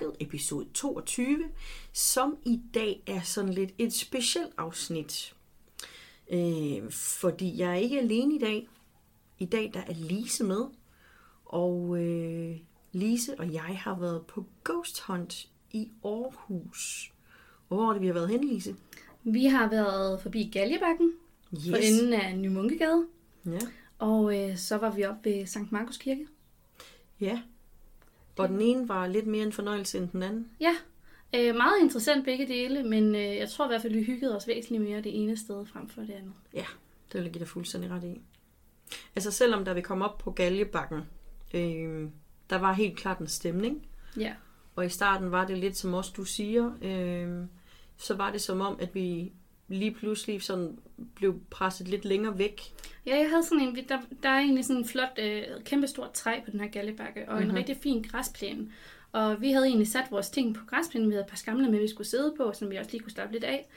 Mørket, episode 22, som i dag er sådan lidt et specielt afsnit. Øh, fordi jeg er ikke alene i dag. I dag der er Lise med, og øh, Lise og jeg har været på Ghost Hunt i Aarhus. Hvor er det, vi har været hen, Lise? Vi har været forbi Galjebakken, yes. for enden af Ny Munkegade, Ja. og øh, så var vi oppe ved Sankt Markus Kirke. ja. Og den ene var lidt mere en fornøjelse end den anden. Ja, øh, meget interessant begge dele, men øh, jeg tror i hvert fald, vi hyggede os væsentligt mere det ene sted frem for det andet. Ja, det vil jeg give dig fuldstændig ret i. Altså selvom da vi kom op på Galjebakken, øh, der var helt klart en stemning. Ja, Og i starten var det lidt som også du siger, øh, så var det som om, at vi lige pludselig sådan blev presset lidt længere væk. ja jeg havde sådan en, der, der er egentlig sådan en flot, øh, kæmpestort træ på den her Galjebakke, og mm-hmm. en rigtig fin græsplæne. Og vi havde egentlig sat vores ting på græsplænen, vi havde et par skamler med, vi skulle sidde på, som vi også lige kunne slappe lidt af.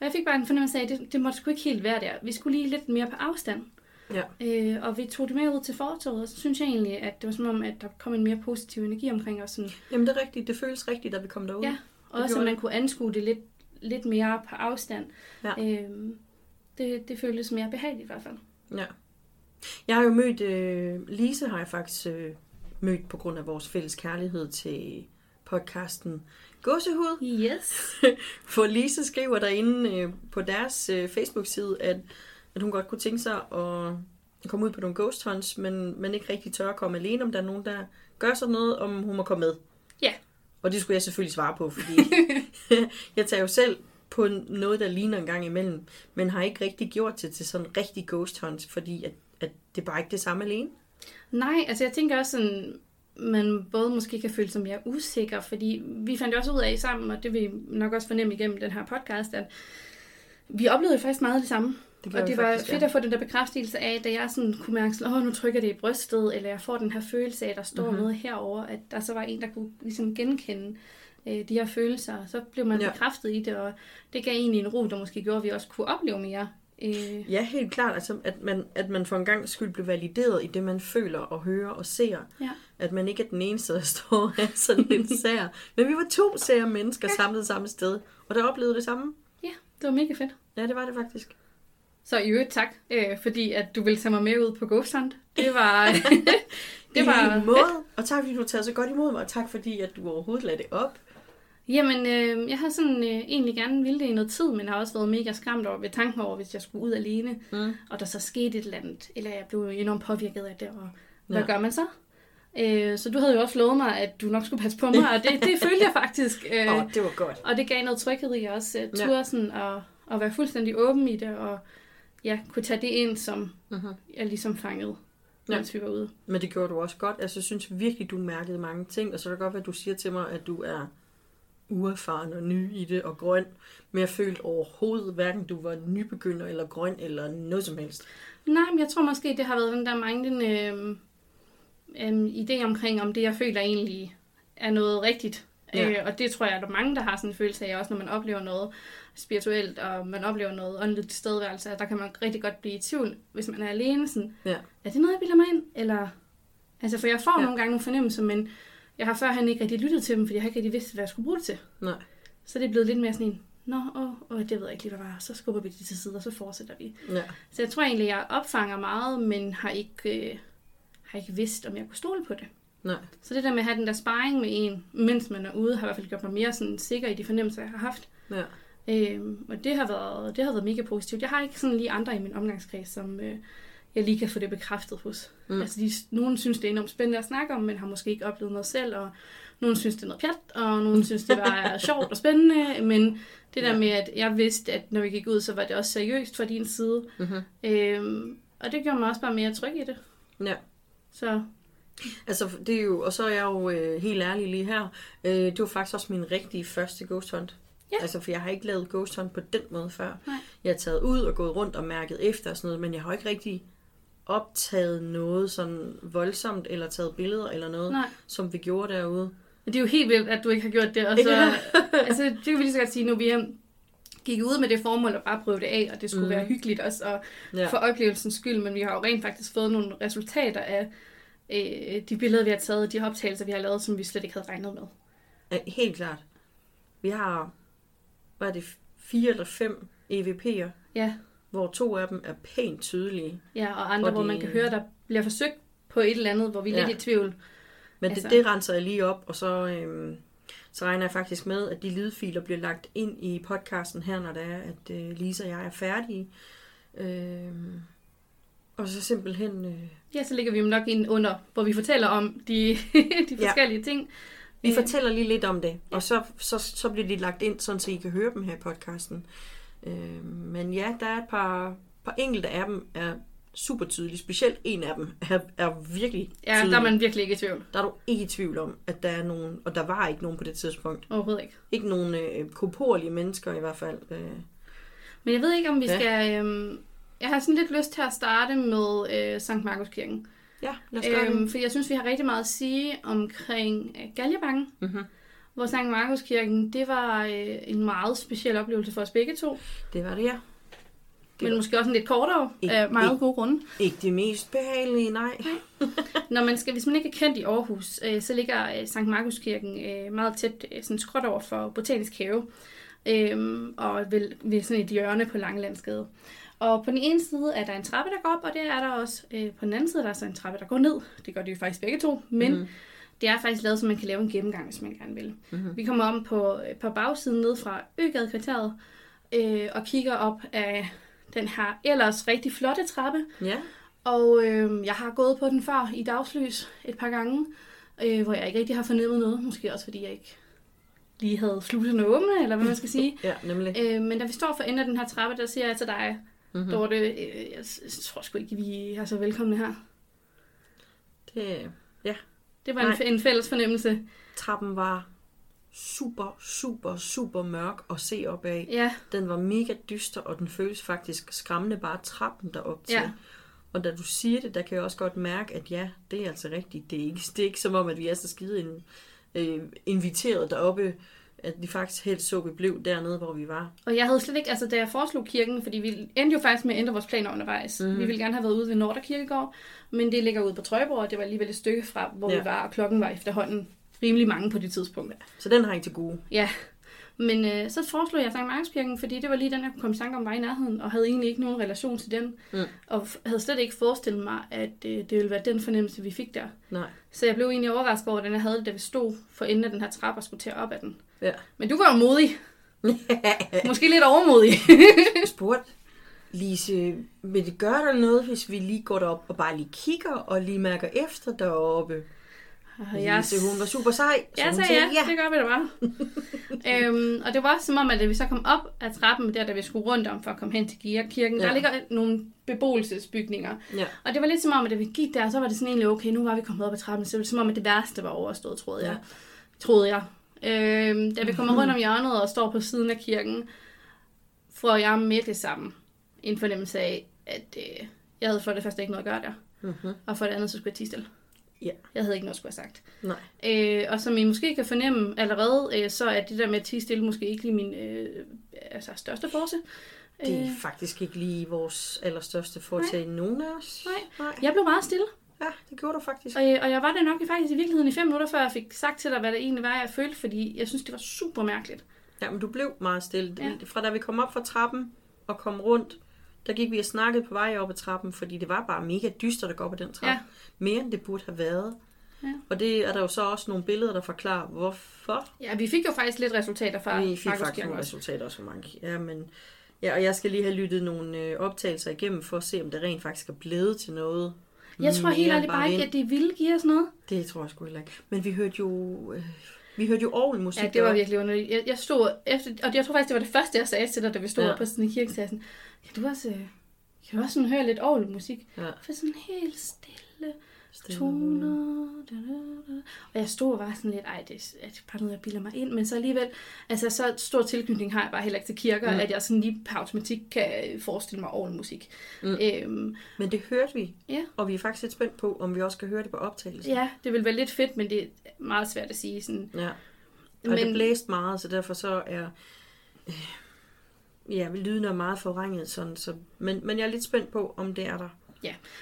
Og jeg fik bare en fornemmelse af, at det, det måtte sgu ikke helt være der. Vi skulle lige lidt mere på afstand. Ja. Øh, og vi tog det med ud til fortovet, og så synes jeg egentlig, at det var som om, at der kom en mere positiv energi omkring os. Sådan, Jamen det er rigtigt, det føles rigtigt, da vi kom derud. ja, og også at man det. kunne anskue det lidt, lidt mere på afstand. Ja. Øh, det, det føltes mere behageligt i hvert fald. ja. Jeg har jo mødt, øh, Lise har jeg faktisk øh, mødt på grund af vores fælles kærlighed til podcasten Gåsehud. Yes. For Lise skriver derinde øh, på deres øh, Facebook-side, at, at hun godt kunne tænke sig at komme ud på nogle ghost hunts, men, men ikke rigtig tør at komme alene, om der er nogen, der gør sådan noget, om hun må komme med. Og det skulle jeg selvfølgelig svare på, fordi jeg tager jo selv på noget, der ligner en gang imellem, men har ikke rigtig gjort det til sådan en rigtig ghost hunt, fordi at, at det bare ikke det samme alene. Nej, altså jeg tænker også sådan, man både måske kan føle sig mere usikker, fordi vi fandt også ud af sammen, og det vil I nok også fornemme igennem den her podcast, at vi oplevede faktisk meget det samme. Det og det var faktisk, fedt at få den der bekræftelse af, da jeg sådan kunne mærke, at nu trykker det i brystet, eller jeg får den her følelse af, at der står Mhm. mm-hmm. noget herover, at der så var en, der kunne ligesom genkende øh, de her følelser. Så blev man Ja. ja. bekræftet i det, og det gav egentlig en ro, der måske gjorde, at vi også kunne opleve mere. Øh, Ja, helt klart. Altså, at, man, at man for en gang skyld blev valideret i det, man føler og hører og ser. ja. At man ikke er den eneste, der står af sådan lidt sær. Men vi var to sære mennesker samlet samme sted, og der oplevede det samme. ja, det var mega fedt. Ja, det var det faktisk. Så i øvrigt tak, øh, fordi at du ville tage mig med ud på Ghost Hunt. Det var... Det var måde. Og tak, fordi du har taget så godt imod mig, og tak, fordi at du overhovedet lagde det op. Jamen, øh, jeg har sådan øh, egentlig gerne ville det i noget tid, men har også været mega skræmt over ved tanken over, hvis jeg skulle ud alene, Mm. og der så skete et eller andet, eller jeg blev enormt påvirket af det, og hvad Ja. ja. gør man så? Øh, så du havde jo også lovet mig, at du nok skulle passe på mig, og det, det følte jeg faktisk. Øh, oh, det var godt. og det gav noget tryghed i også, uh, Ja. turde sådan at, at være fuldstændig åben i det, og ja, kunne tage det ind, som Mhm. jeg ligesom fangede, Ja. mens vi var ude. Men det gjorde du også godt. Altså, jeg synes virkelig, du mærkede mange ting. Og så er det godt, at du siger til mig, at du er uerfaren og ny i det og grøn. Men jeg følte overhovedet, hverken du var nybegynder eller grøn eller noget som helst. Nej, men jeg tror måske, det har været den der manglende øhm, øhm, idé omkring, om det, jeg føler egentlig er noget rigtigt. Ja. Øh, og det tror jeg, at der er mange, der har sådan en følelse af, også når man oplever noget spirituelt, og man oplever noget åndeligt tilstedeværelse, der kan man rigtig godt blive i tvivl, hvis man er alene. Sådan, Ja. er det noget, jeg bilder mig ind? Eller, altså, for jeg får ja. nogle gange nogle fornemmelser, men jeg har førhen ikke rigtig lyttet til dem, fordi jeg har ikke rigtig vidst, hvad jeg skulle bruge det til. Nej. Så det er blevet lidt mere sådan en, nå, åh, åh, det ved jeg ikke lige, hvad var. Så skubber vi det til side, og så fortsætter vi. Ja. Så jeg tror egentlig, jeg opfanger meget, men har ikke, øh, har ikke vidst, om jeg kunne stole på det. Nej. Så det der med at have den der sparring med en, mens man er ude, har i hvert fald gjort mig mere sådan sikker i de fornemmelser, jeg har haft. Ja. Øhm, og det har, været, det har været mega positivt. Jeg har ikke sådan lige andre i min omgangskreds, som øh, jeg lige kan få det bekræftet hos. Mm. Altså, de, nogen synes, det er enormt spændende at snakke om, men har måske ikke oplevet noget selv, og nogen synes, det er noget pjat, og nogen synes, det var sjovt og spændende, men det der Ja. med, at jeg vidste, at når vi gik ud, så var det også seriøst fra din side. Mm-hmm. Øhm, og det gjorde mig også bare mere tryg i det. Ja. Så Altså, det er jo, og så er jeg jo øh, helt ærlig lige her. Øh, det var faktisk også min rigtige første ghost hunt. Ja. Altså, for jeg har ikke lavet ghost hunt på den måde før. Nej. Jeg har taget ud og gået rundt og mærket efter og sådan noget, men jeg har ikke rigtig optaget noget sådan voldsomt, eller taget billeder eller noget, nej. som vi gjorde derude. Men det er jo helt vildt, at du ikke har gjort det. Og så, Ja. altså, det kan vi lige så godt sige nu. Vi gik ud med det formål at bare prøve det af, og det skulle mm. være hyggeligt også, og Ja. for oplevelsens skyld, men vi har jo rent faktisk fået nogle resultater af øh, de billeder, vi har taget, de optagelser, vi har lavet, som vi slet ikke havde regnet med. Ja, helt klart. Vi har, hvad er det, fire eller fem EVP'er, Ja, hvor to af dem er pænt tydelige. ja og andre, hvor man kan høre, der bliver forsøgt på et eller andet, hvor vi er Ja. lidt i tvivl. Men Altså- det, det renser jeg lige op, og så, øhm, så regner jeg faktisk med, at de lydfiler bliver lagt ind i podcasten her, når det er, at øh, Lisa og jeg er færdige. Øhm, og så simpelthen... Øh, Ja, så ligger vi jo nok ind under, hvor vi fortæller om de, de Ja. forskellige ting. vi Øh, fortæller lige lidt om det, og så, så, så bliver de lagt ind, sådan så I kan høre dem her i podcasten. Øh, men ja, der er et par, par enkelte af dem er super tydelige. Specielt en af dem er, er virkelig Ja, tydelig. der er man virkelig ikke i tvivl. der er du ikke i tvivl om, at der er nogen, og der var ikke nogen på det tidspunkt. Overhovedet ikke. Ikke nogen øh, korporlige mennesker i hvert fald. Øh, Men jeg ved ikke, om vi Ja. skal... Øhm, jeg har sådan lidt lyst til at starte med øh, Sankt Markus Kirken. ja, lad os gøre Øhm, det. for jeg synes, vi har rigtig meget at sige omkring øh, Galjebanken. Mhm. Hvor Sankt Markus Kirken, det var øh, en meget speciel oplevelse for os begge to. Det var det, ja. Det men var- måske også en lidt kortere, Ikke- af meget ikke- gode grunde. Ikke det mest behagelige, nej. Når man skal, hvis man ikke er kendt i Aarhus, øh, så ligger øh, Sankt Markus Kirken øh, meget tæt øh, sådan skråt over for Botanisk Have. Øhm, og ved, ved sådan et hjørne på Langelandsgade. Og på den ene side er der en trappe, der går op, og det er der også øh, på den anden side, der er så en trappe, der går ned. Det gør de jo faktisk begge to, men mm. det er faktisk lavet, så man kan lave en gennemgang, hvis man gerne vil. Mm-hmm. Vi kommer om på, øh, på bagsiden ned fra Øgadekvarteret øh, og kigger op af den her ellers rigtig flotte trappe. Ja, Og øh, jeg har gået på den før i dagslys et par gange, øh, hvor jeg ikke rigtig har fornemmet noget. Måske også fordi jeg ikke lige havde sluserne åbne, eller hvad man skal sige. ja, nemlig. øh, men da vi står for enden af den her trappe, der siger jeg til dig. Mm-hmm. Dorte, øh, jeg, jeg tror sgu ikke, vi er så velkomne her. Det, Det var Nej. en, en fælles fornemmelse. trappen var super, super, super mørk at se op af. Ja, Den var mega dyster, og den føles faktisk skræmmende bare trappen derop til. Ja. Og da du siger det, der kan jeg også godt mærke, at ja, det er altså rigtigt. Det er ikke, det er ikke som om, at vi er så skide øh, inviteret deroppe, at vi faktisk helst så, at vi blev dernede, hvor vi var. og jeg havde slet ikke, altså da jeg foreslog kirken, fordi vi endte jo faktisk med at ændre vores planer undervejs. Mm-hmm. Vi ville gerne have været ude ved Nordre Kirkegård, men det ligger ude på Trøjborg, og det var alligevel et stykke fra, hvor Ja. vi var, og klokken var efterhånden rimelig mange på det tidspunkt. Så den har I til gode. Ja, men øh, så foreslog jeg Sankt Markskirken, fordi det var lige den, jeg kunne komme i tanke om var i nærheden, og havde egentlig ikke nogen relation til den. Mm. Og havde slet ikke forestillet mig, at øh, det ville være den fornemmelse, vi fik der. Nej. Så jeg blev egentlig overrasket over, hvordan jeg havde det, da vi stod for enden af den her trappe og skulle til op ad den. Ja. Men du var jo modig. Måske lidt overmodig. Spurgte, Lise, vil det gøre dig noget, hvis vi lige går derop og bare lige kigger og lige mærker efter deroppe? Jeg, Lise, hun var super sej, så jeg sagde ja, tænkte, det gør vi da bare. øhm, og det var også som om, at da vi så kom op ad trappen, der da vi skulle rundt om for at komme hen til kir- kirken, Ja. der ligger nogle beboelsesbygninger. Ja. Og det var lidt som om, at da vi gik der, så var det sådan egentlig okay, nu var vi kommet op ad trappen, så det var som om, at det værste var overstået, troede jeg. Ja. Troede jeg. Øhm, da vi kommer rundt om hjørnet og står på siden af kirken, får jeg med det samme en fornemmelse af, at øh, jeg havde for det første ikke noget at gøre der. Mm-hmm. Og for det andet, så skulle jeg tige stille. Ja. Jeg havde ikke noget at skulle have sagt. Nej. Øh, og som I måske kan fornemme allerede, øh, så er det der med at tige stille måske ikke lige min øh, altså største force. Det er Øh, faktisk ikke lige vores allerstørste foretag nogen af os. Nej. Nej. jeg blev meget stille, Ja, det gjorde du faktisk. og, øh, og jeg var det nok i- faktisk i virkeligheden i fem minutter, før jeg fik sagt til dig, hvad det egentlig var, jeg følte, fordi jeg synes, det var super mærkeligt. Ja, men du blev meget stille. Ja. Fra da vi kom op fra trappen og kom rundt, der gik vi og snakkede på vej op ad trappen, fordi det var bare mega dystert at gå op ad den trappe. Ja. Mere end det burde have været. Ja. Og det er der jo så også nogle billeder, der forklarer, hvorfor. Ja, vi fik jo faktisk lidt resultater fra Vi fik Markus faktisk nogle også. resultater også for mange. Ja, men, ja, og jeg skal lige have lyttet nogle øh, optagelser igennem, for at se, om det rent faktisk er blevet til noget. Jeg tror helt ærligt bare ikke, at de ville give os noget. Det tror jeg sgu heller ikke. Men vi hørte jo... Øh, vi hørte jo orgelmusik. Ja, det var virkelig underligt. Jeg, jeg stod efter, og jeg tror faktisk, det var det første, jeg sagde til dig, da vi stod Ja. på sådan en kirketassen. Kan du også, øh, kan du også sådan høre lidt orgelmusik? Ja. For sådan helt Stille. Toner. Da, da, da. Og jeg stod og var sådan lidt, ej, det er, bare noget, jeg bilder mig ind. Men så alligevel, altså så stor tilknytning har jeg bare heller ikke til kirker, Mm. at jeg sådan lige per automatik kan forestille mig orgelmusik. Mm. Mm. Øhm, Men det hørte vi, ja. og vi er faktisk lidt spændt på, om vi også kan høre det på optagelsen. ja, det vil være lidt fedt, men det er meget svært at sige. Sådan. ja. Og men... det blæste meget, så derfor så er... Øh, ja, lyden er meget forvrænget, sådan, så, men, men jeg er lidt spændt på, om det er der.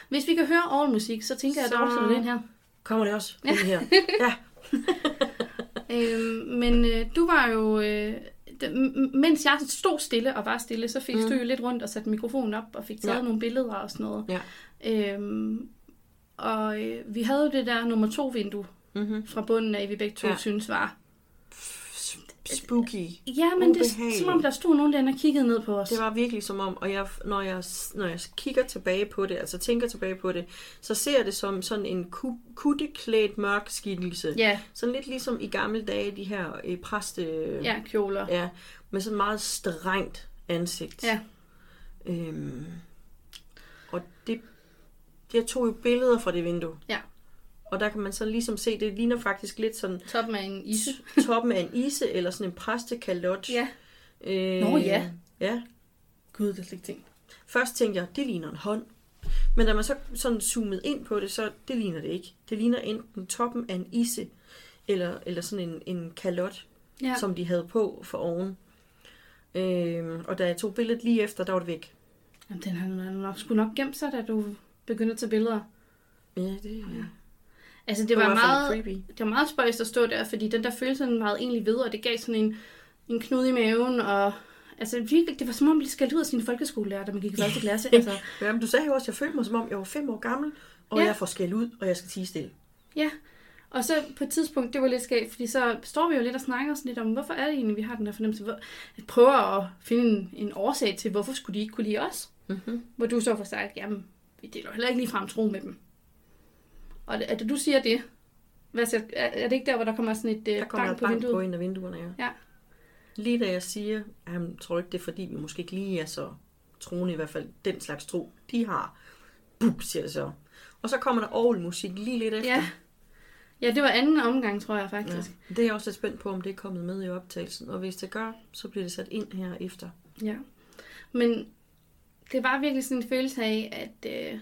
Hvis vi kan høre orgelmusik, så tænker jeg, at Så- der opstår den her. Kommer det også? Ja. Den her. Ja. Øhm, men øh, du var jo... Øh, mens jeg stod stille og var stille, så fik Mm. du jo lidt rundt og satte mikrofonen op og fik taget Ja. ja. nogle billeder og sådan noget. Ja. Øhm, og øh, vi havde jo det der nummer to vindue Mm-hmm. fra bunden af, vi begge to Ja. ja. synes var. Spooky. Ja, men det er som om, der stod nogen der og kiggede ned på os. Det var virkelig som om, og jeg, når, jeg, når jeg kigger tilbage på det, altså tænker tilbage på det, så ser jeg det som sådan en ku- kutteklædt mørk skikkelse. Ja, Sådan lidt ligesom i gamle dage, de her øh, præste... ja, kjoler. ja. Med sådan meget strengt ansigt. Ja. Øhm, og det, jeg tog jo billeder fra det vindue. Ja. Og der kan man så ligesom se, det ligner faktisk lidt sådan Toppen af en ise. toppen af en ise, eller sådan en præstekalot. Ja. Øh, Nå ja. Ja, Gud, det er slet ting. Først tænkte jeg, det ligner en hånd. Men da man så sådan zoomede ind på det, så det ligner det ikke. Det ligner enten toppen af en isse, eller, eller sådan en, en kalot, Ja. som de havde på for oven. Øhm, og da jeg tog billedet lige efter, der var det væk. Jamen, den har nok, skulle nok gemt sig, da du begyndte at tage billeder. Ja, det, ja. Altså, det Det var, var hvert fald meget, creepy. det var meget spøjst at stå der, fordi den der følelse, den var egentlig ved, og det gav sådan en, en knude i maven, og altså virkelig, det var som om, man blev skældt ud af sin folkeskolelærer, da man gik i første klasse. Altså, Jamen, du sagde jo også, at jeg følte mig som om, jeg var fem år gammel, og Ja. jeg får skæld ud, og jeg skal tige stille. ja. Og så på et tidspunkt, det var lidt skægt, fordi så står vi jo lidt og snakker sådan lidt om, hvorfor er det egentlig, vi har den her fornemmelse? Hvor, prøver at finde en, en årsag til, hvorfor skulle de ikke kunne lide os? Mm-hmm. Hvor du så får sagt, jamen, vi deler heller ikke ligefrem tro med dem. Og da du siger det, hvad så, er, er det ikke der, hvor der kommer sådan et Der øh, kommer bank på bank vinduet? på en af vinduerne, ja. Ja. Lige da jeg siger, at jeg tror ikke, det er fordi, vi måske ikke lige er så troende, i hvert fald den slags tro, de har. Buk, siger det så. Og så kommer der orgelmusik lige lidt efter. Ja. Ja, det var anden omgang, tror jeg faktisk. Det er jeg også lidt spændt på, om det er kommet med i optagelsen. Og hvis det gør, så bliver det sat ind her efter. Ja. ja. Men det var virkelig sådan en følelse af, at... Øh,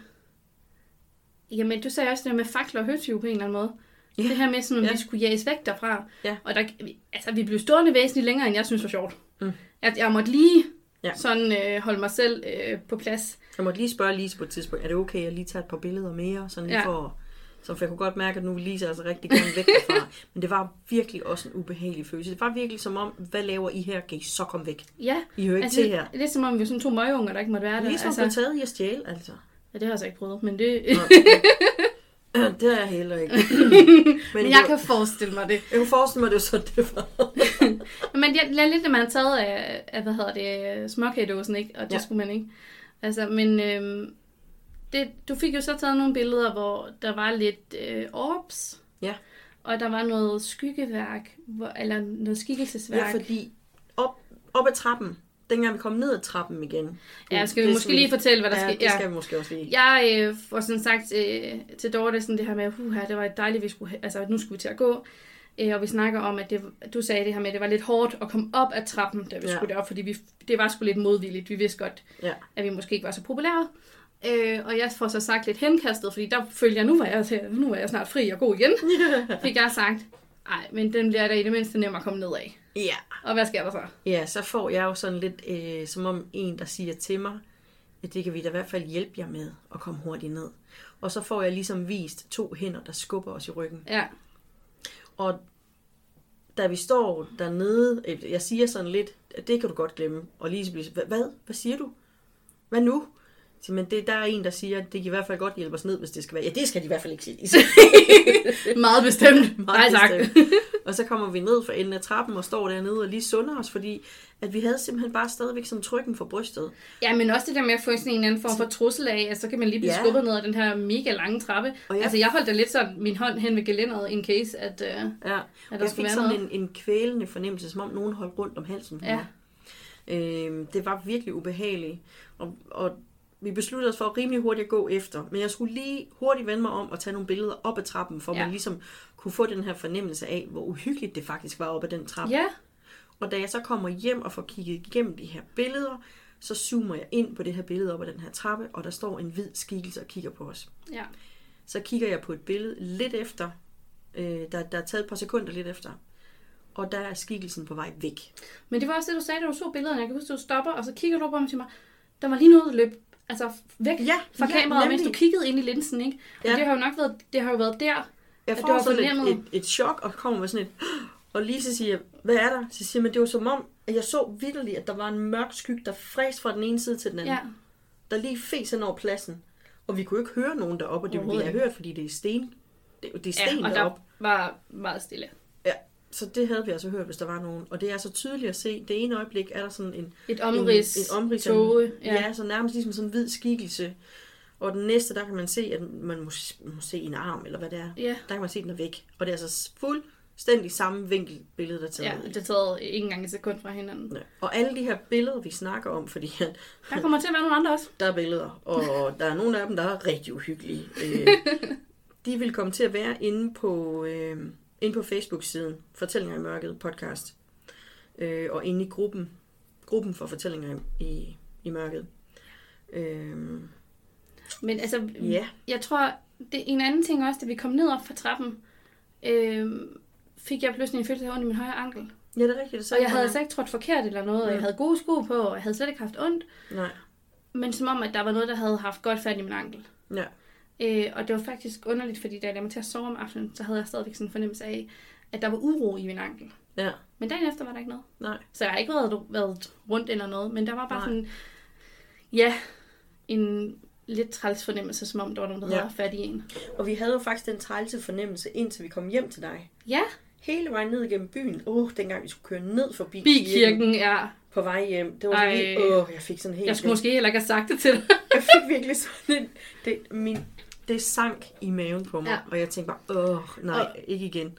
jamen, du sagde også det med fakler og høtyve på en eller anden måde. Ja. Det her med, sådan, om Ja. vi skulle jages væk derfra. Ja. Og der, altså, vi blev stående væsentligt længere, end jeg synes var sjovt. Mm. At jeg måtte lige Ja. sådan øh, holde mig selv øh, på plads. Jeg måtte lige spørge Lise på et tidspunkt, er det okay, at jeg lige tager et par billeder mere? Sådan Ja. for, så for jeg kunne godt mærke, at nu Lise altså rigtig gerne væk derfra. Men det var virkelig også en ubehagelig følelse. Det var virkelig som om, hvad laver I her? Kan I så komme væk? Ja, I hører ikke altså, til her. det er som om vi var sådan to møgeunger, der ikke måtte være der. Ligesom altså... altså, blev taget i at stjæle, altså. Ja, det har jeg så ikke prøvet, men det... det er jeg heller ikke. men det jeg var- kan forestille mig det. Jeg kunne forestille mig, det sådan, det var. Men jeg lader lidt, at man har taget af, af hvad hedder det, småkagedåsen, ikke? Og det ja. skulle man ikke. Altså, men øhm, det, du fik jo så taget nogle billeder, hvor der var lidt øh, orbs. Ja. Og der var noget skyggeværk, hvor, eller noget skikkelsesværk. Ja, fordi op, op ad trappen, dengang vi kom ned ad trappen igen. ja skal vi det måske lige fortælle, hvad der ja, skete? det skal vi måske også lige. Jeg øh, får sådan sagt øh, til Dorte sådan det her med, uh, det var dejligt, vi skulle, altså nu skulle vi til at gå. Øh, og vi snakker om, at det, du sagde det her med, at det var lidt hårdt at komme op ad trappen, da vi Ja. ja. skulle derop, fordi vi, det var sgu lidt modvilligt. Vi vidste godt, Ja. at vi måske ikke var så populære. Øh, og jeg får så sagt lidt henkastet, fordi der følte jeg, nu var jeg, nu er jeg snart fri og god igen. Fik jeg sagt, nej, men den bliver da i det mindste nem at komme ned af. Ja. Og hvad sker der så? Ja, så får jeg jo sådan lidt, øh, som om en, der siger til mig, at det kan vi da i hvert fald hjælpe jer med at komme hurtigt ned. Og så får jeg ligesom vist to hænder, der skubber os i ryggen. Ja, Og da vi står dernede, øh, jeg siger sådan lidt, at det kan du godt glemme. Og Lise bliver hvad? Hvad siger du? Hvad nu? Så, men det, der er en, der siger, at det kan i hvert fald godt hjælpe os ned, hvis det skal være. Ja, det skal de i hvert fald ikke sige. Meget bestemt. Nej tak. bestemt. og så kommer vi ned for enden af trappen og står dernede og lige sunder os, fordi at vi havde simpelthen bare stadigvæk sådan trykken for brystet. Ja, men også det der med at få sådan en anden form for trussel af, at så kan man lige blive Ja. skubbet ned ad den her mega lange trappe. Og jeg-. Altså, jeg holdt da lidt sådan min hånd hen ved gelænderet, in case, at... Uh... Ja, der jeg fik sådan noget. en, en kvælende fornemmelse, som om nogen holdt rundt om halsen på Ja. mig. Øhm, det var virkelig ubehageligt, og, og vi besluttede os for rimelig hurtigt at gå efter, men jeg skulle lige hurtigt vende mig om og tage nogle billeder op ad trappen, for ja. Man ligesom kunne få den her fornemmelse af, hvor uhyggeligt det faktisk var op ad den trappe. Ja, Og da jeg så kommer hjem og får kigget igennem de her billeder, så zoomer jeg ind på det her billede op ad den her trappe, og der står en hvid skikkelse og kigger på os. ja. Så kigger jeg på et billede lidt efter, øh, der, der er taget et par sekunder lidt efter, og der er skikkelsen på vej væk. Men det var også det, du sagde, da du så billederne. Jeg kan huske, du stopper, og så kigger du på mig og siger mig, der var lige noget, der løb altså, væk Ja, fra ja, kameraet, mens du nemlig. kiggede ind i linsen, ikke? Og Ja. det har jo nok været, det har jo været der, Jeg får sådan et, fornemmet. et, et chok, og kommer med sådan et... Og lige så siger jeg, hvad er der? Så siger man, det var som om, at jeg så vidderligt, at der var en mørk skygge, der fræs fra den ene side til den anden. Ja, Der lige fes hen over pladsen. Og vi kunne ikke høre nogen deroppe, og det ville vi have hørt, fordi det er sten. Det, det er sten ja og deroppe. der var meget stille. Så det havde vi altså hørt, hvis der var nogen. Og det er så tydeligt at se. Det ene øjeblik er der sådan en... Et omrids, en, en omrids af- tåge. Ja. ja, så nærmest ligesom sådan en hvid skikkelse. Og den næste, der kan man se, at man må, må se en arm, eller hvad det er. ja. Der kan man se, at den er væk. Og det er altså fuldstændig samme vinkelbillede, der er taget. Ja, det er taget ikke engang et sekund fra hinanden. Ja. Og alle de her billeder, vi snakker om, fordi at Der kommer til at være nogle andre også. der er billeder, og der er nogle af dem, der er rigtig uhyggelige. Øh, de vil komme til at være inde på, øh, inde på Facebook-siden, Fortællinger i Mørket podcast, øh, og inde i gruppen, gruppen for Fortællinger i, i, Mørket. Øh, Men altså, ja, jeg tror, det er en anden ting også, da vi kom ned op fra trappen, øh, fik jeg pludselig en følelse af ondt i min højre ankel. ja, det er rigtigt. Det Og jeg havde altså ikke trådt forkert eller noget, og jeg havde gode sko på, og jeg havde slet ikke haft ondt, Nej, men som om, at der var noget, der havde haft godt fat i min ankel. ja. Øh, og det var faktisk underligt, fordi da jeg lagde mig til at sove om aftenen, så havde jeg stadigvæk sådan en fornemmelse af, at der var uro i min ankel. Ja, Men dagen efter var der ikke noget. nej. Så jeg har ikke været, været rundt eller noget, men der var bare Nej. sådan, ja, en lidt træls fornemmelse, som om der var nogen, der Ja. havde fat i en. Og vi havde jo faktisk den trælse fornemmelse, indtil vi kom hjem til dig. Ja, Hele vejen ned igennem byen. Åh, oh, dengang vi skulle køre ned forbi bikirken, ja. på vej hjem. Det var Ej. helt, åh, jeg fik sådan helt... Jeg skulle måske heller ikke have sagt det til dig. Jeg fik virkelig sådan en... Det, min, det sank i maven på mig, ja. Og jeg tænkte bare, åh, nej, Og- ikke igen.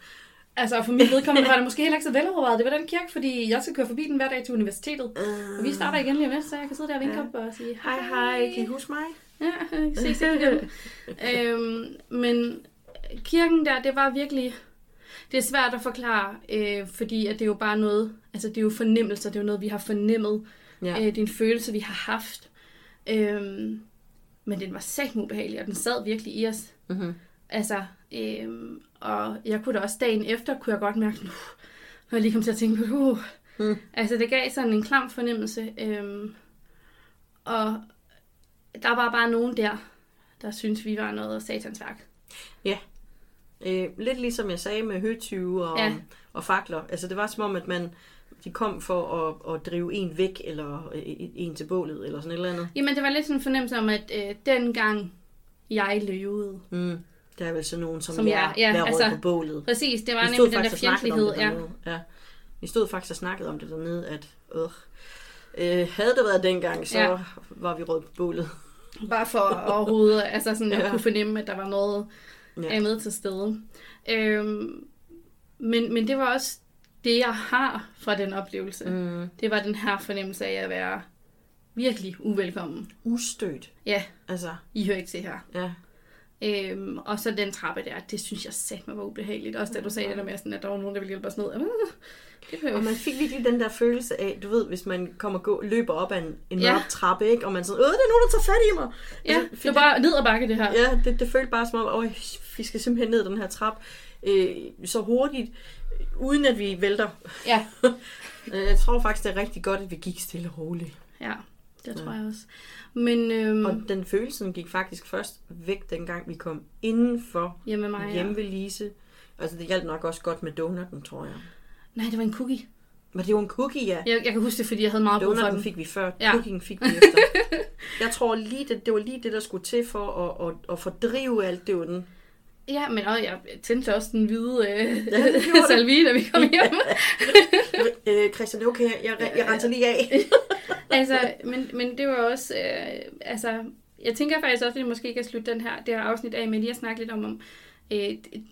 altså, for mit vedkommende var det måske heller ikke så velovervejet. Det var den kirke, fordi jeg skal køre forbi den hver dag til universitetet. Og vi starter igen lige om lidt, så jeg kan sidde der og vinke Ja. op og sige, Hej, hej, kan I huske mig? Ja, vi ses igen. øhm, men kirken der, det var virkelig... Det er svært at forklare, øh, fordi at det er jo bare noget... Altså, det er jo fornemmelser, det er jo noget, vi har fornemmet. Ja. Øh, det er en følelse, vi har haft. Øhm, men den var sagt ubehagelig, og den sad virkelig i os. Mm-hmm. Altså, øhm, og jeg kunne da også dagen efter, kunne jeg godt mærke, nu når jeg lige kom til at tænke på, uh, Mm. altså det gav sådan en klam fornemmelse. Øhm, og der var bare nogen der, der syntes, vi var noget satansværk. Øh, lidt ligesom jeg sagde med høtyve og, ja. Ja. og fakler. Altså, det var som om, at man, de kom for at, at drive en væk, eller øh, en til bålet, eller sådan et eller andet. Jamen, det var lidt sådan en fornemmelse om, at øh, dengang jeg løvede. Mm. Der er vel sådan nogen, som, Som jeg, ja, jeg altså, på bålet. Præcis, det var nemlig den der fjendtlighed. Ja. ja. Vi stod faktisk og snakkede om det dernede, at øh, øh, havde det været dengang, så ja. Ja. var vi rødt på bålet. Bare for overhovedet altså sådan, at Ja. kunne fornemme, at der var noget Ja. ja. med til stede. Øhm, men, men det var også det, jeg har fra den oplevelse. Mm. Mm. Det var den her fornemmelse af at være virkelig uvelkommen. Ustødt. Ja, Altså, I hører ikke til her. ja. Øhm, og så den trappe der, det synes jeg sagde mig var ubehageligt. Også da du sagde det der med, sådan, at der var nogen, der ville hjælpe os ned. Øh, Det Og man fik virkelig den der følelse af, du ved, hvis man kommer gå, løber op ad en, en Ja. mørk trappe, ikke? og man sådan, åh, det er nogen, der tager fat i mig. Ja, Altså, det var bare ned ad bakke det her. Ja, det, det følte bare som om, åh, vi skal simpelthen ned den her trap øh, så hurtigt, uden at vi vælter. Ja, Øh, Jeg tror faktisk, det er rigtig godt, at vi gik stille og roligt. ja det tror jeg også. Men øhm, Og den følelsen gik faktisk først væk, dengang vi kom indenfor hjemme mig, hjemme ja. ved Lise. Altså, det hjalp nok også godt med donutten, tror jeg. Nej, det var en cookie. Men det var en cookie, ja. Jeg, jeg kan huske det, fordi jeg havde meget brug for Donutten den. fik vi før, Ja. ja. cookien fik vi efter. jeg tror lige, det, det var lige det, der skulle til for at, at, at fordrive alt det onde. Ja, men og jeg tændte også den hvide øh, du. salvie, da vi kom hjem. øh, Christian, det er okay, jeg, jeg renser lige af. altså, men, men det var også, øh, altså, jeg tænker faktisk også, at vi måske kan slutte den her, det her afsnit af med lige at snakke lidt om, om øh,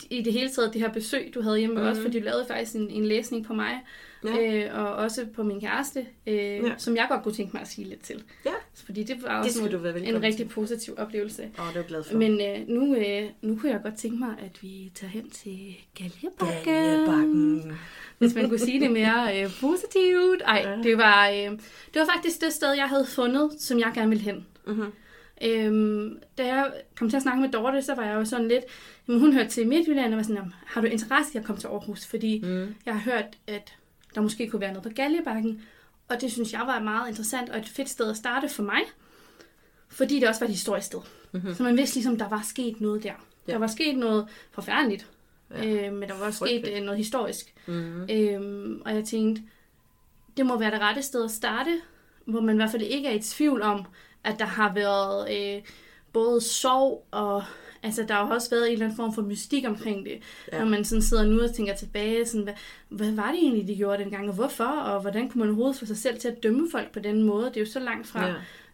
i det hele taget det her besøg, du havde hjemme med mm-hmm. os, fordi du lavede faktisk en, en læsning på mig, Ja. øh, og også på min kæreste, øh, ja. som jeg godt kunne tænke mig at sige lidt til. Ja. Fordi det var Det også være velkommen en rigtig positiv oplevelse. Åh, det er jeg glad for. Men øh, nu, øh, nu kunne jeg godt tænke mig, at vi tager hen til Galjebakken. Galjebakken. Hvis man kunne sige det mere øh, positivt. Ej, Ja. det var, øh, det var faktisk det sted, jeg havde fundet, som jeg gerne ville hen. Mhm. Øhm, da jeg kom til at snakke med Dorte, så var jeg jo sådan lidt... Jamen, hun hørte til Midtjylland og var sådan, "Jamen, har du interesse i at komme til Aarhus? Fordi Mm. jeg har hørt, at der måske kunne være noget på Galjebakken. Og det synes jeg var meget interessant og et fedt sted at starte for mig. Fordi det også var et historisk sted. Mm-hmm. Så man vidste ligesom, der var sket noget der. Ja. Der var sket noget forfærdeligt. Ja. Øh, men der var også sket øh, noget historisk. Mm. Øhm, og jeg tænkte, det må være det rette sted at starte, hvor man i hvert fald ikke er i tvivl om, at der har været øh, både sorg og... Altså, der har jo også været en eller anden form for mystik omkring det. Ja. Når man sådan sidder nu og tænker tilbage, sådan, hvad, hvad var det egentlig, de gjorde dengang, og hvorfor? Og hvordan kunne man overhovedet få sig selv til at dømme folk på den måde? Det er jo så langt fra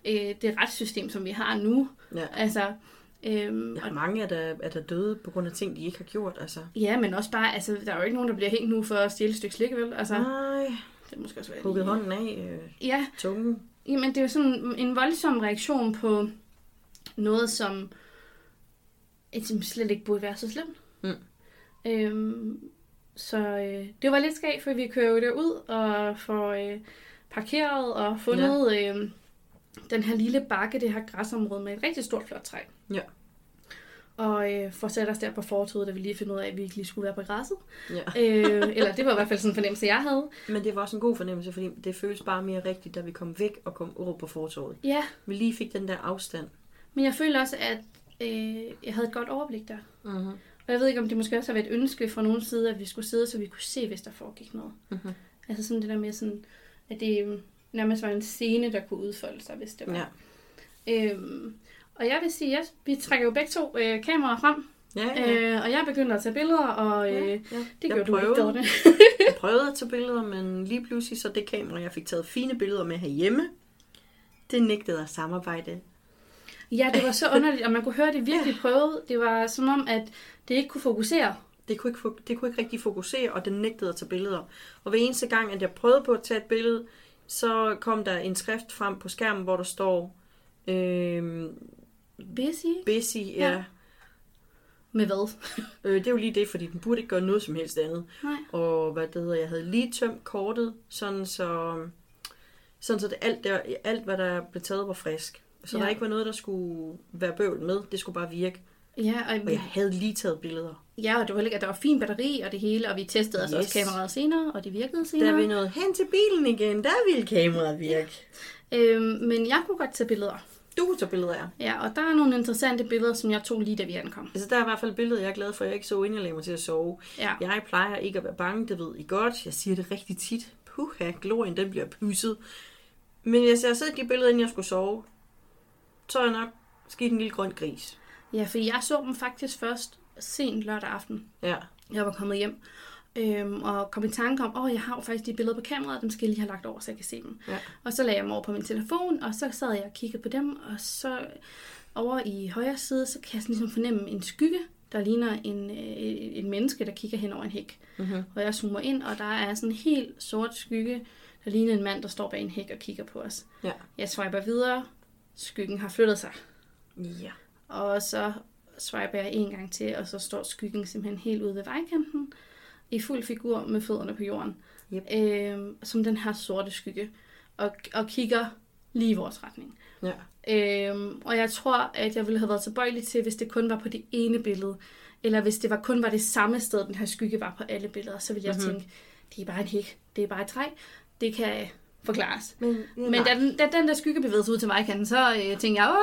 Ja. øh, det retssystem, som vi har nu. Ja. Altså, øhm, Ja, og, mange er der, er der døde på grund af ting, de ikke har gjort, altså. ja, men også bare, altså, der er jo ikke nogen, der bliver hængt nu for at stjæle et stykke slik, vel? Altså, Nej, det er måske også være hugget hånden af, øh, Ja, tungen. Jamen, det er jo sådan en voldsom reaktion på noget, som et, som slet ikke burde være så slemt. Mm. Øhm, så øh, det var lidt skægt, for vi kører jo derud og får øh, parkeret og fundet ja. øh, den her lille bakke, det her græsområde med et rigtig stort flot træ. Ja. Og øh, får sat os der på fortovet, da vi lige finder ud af, at vi ikke lige skulle være på græsset. Ja. øh, eller det var i hvert fald sådan en fornemmelse, jeg havde. Men det var også en god fornemmelse, fordi det føles bare mere rigtigt, da vi kom væk og kom over på fortorvet. Ja, Vi lige fik den der afstand. men jeg føler også, at øh, jeg havde et godt overblik der. Mm-hmm. Og jeg ved ikke, om det måske også har været et ønske fra nogen side, at vi skulle sidde, så vi kunne se, hvis der foregik noget. Mhm. Altså sådan det der med, sådan, at det øhm, nærmest var en scene, der kunne udfolde sig, hvis det var. Ja. Øhm, og jeg vil sige, at vi trækker jo begge to øh, kameraer frem, Ja, ja. øh, og jeg begynder at tage billeder, og øh, ja, ja, ja. det jeg gjorde du prøvede, ikke, Dorte. jeg prøvede at tage billeder, men lige pludselig så det kamera, jeg fik taget fine billeder med herhjemme, det nægtede at samarbejde. Ja, det var så underligt, og man kunne høre, at det virkelig prøvede. Det var som om, at det ikke kunne fokusere. Det kunne, ikke, det kunne ikke rigtig fokusere, og det nægtede at tage billeder. Og hver eneste gang, at jeg prøvede på at tage et billede, så kom der en skrift frem på skærmen, hvor der står øh, Busy? busy. Ja. Ja. Med hvad? Øh, det er jo lige det, fordi den burde ikke gøre noget som helst andet. Nej. Og hvad det hedder, jeg havde lige tømt kortet, sådan så, sådan så det alt, der, alt, hvad der blev taget, var frisk. Så Ja. der ikke var noget, der skulle være bøvl med. Det skulle bare virke. Ja, og, Og jeg havde lige taget billeder. ja, og det var ikke, at der var fin batteri og det hele, og vi testede altså Yes. også kameraet senere, og det virkede Da senere. vi nåede hen til bilen igen, der ville kameraet virke. Øhm, men jeg kunne godt tage billeder. Du kunne tage billeder af. Ja, og der er nogle interessante billeder, som jeg tog lige da vi ankom. Altså, der er i hvert fald et billede, jeg er glad for, at jeg ikke så inden jeg lagde mig til at sove. Ja. Jeg plejer ikke at være bange, det ved I godt. Jeg siger det rigtig tit. Puha, glorien, den bliver pudset. Men jeg har set de billeder, inden jeg skulle sove, så er jeg nok skidt en lille grøn gris. Ja, for jeg så dem faktisk først sent lørdag aften. Ja. Jeg var kommet hjem. Øhm, og kom i tanke om, åh, oh, jeg har jo faktisk de billeder på kameraet, dem skal jeg lige have lagt over, så jeg kan se dem. Ja. Og så lagde jeg dem over på min telefon, og så sad jeg og kiggede på dem, og så over i højre side, så kan jeg sådan ligesom fornemme en skygge, der ligner en, øh, en menneske, der kigger hen over en hæk. Mm-hmm. Og jeg zoomer ind, og der er sådan en helt sort skygge, der ligner en mand, der står bag en hæk og kigger på os. Ja. Jeg swiper videre, skyggen har flyttet sig. Ja. Og så swiper jeg en gang til, og så står skyggen simpelthen helt ude ved vejkanten, i fuld figur med fødderne på jorden. Yep. Øhm, som den her sorte skygge, og, og kigger lige i vores retning. Ja. Øhm, og jeg tror, at jeg ville have været tilbøjelig til, hvis det kun var på det ene billede, eller hvis det var kun var det samme sted, den her skygge var på alle billeder, så ville jeg Mhm. mm-hmm. tænke, det er bare en hæk, det er bare et træ, det kan forklares. Men, ja, Men da den, da den der skygge bevægede sig ud til vejkanten, så øh, tænkte jeg,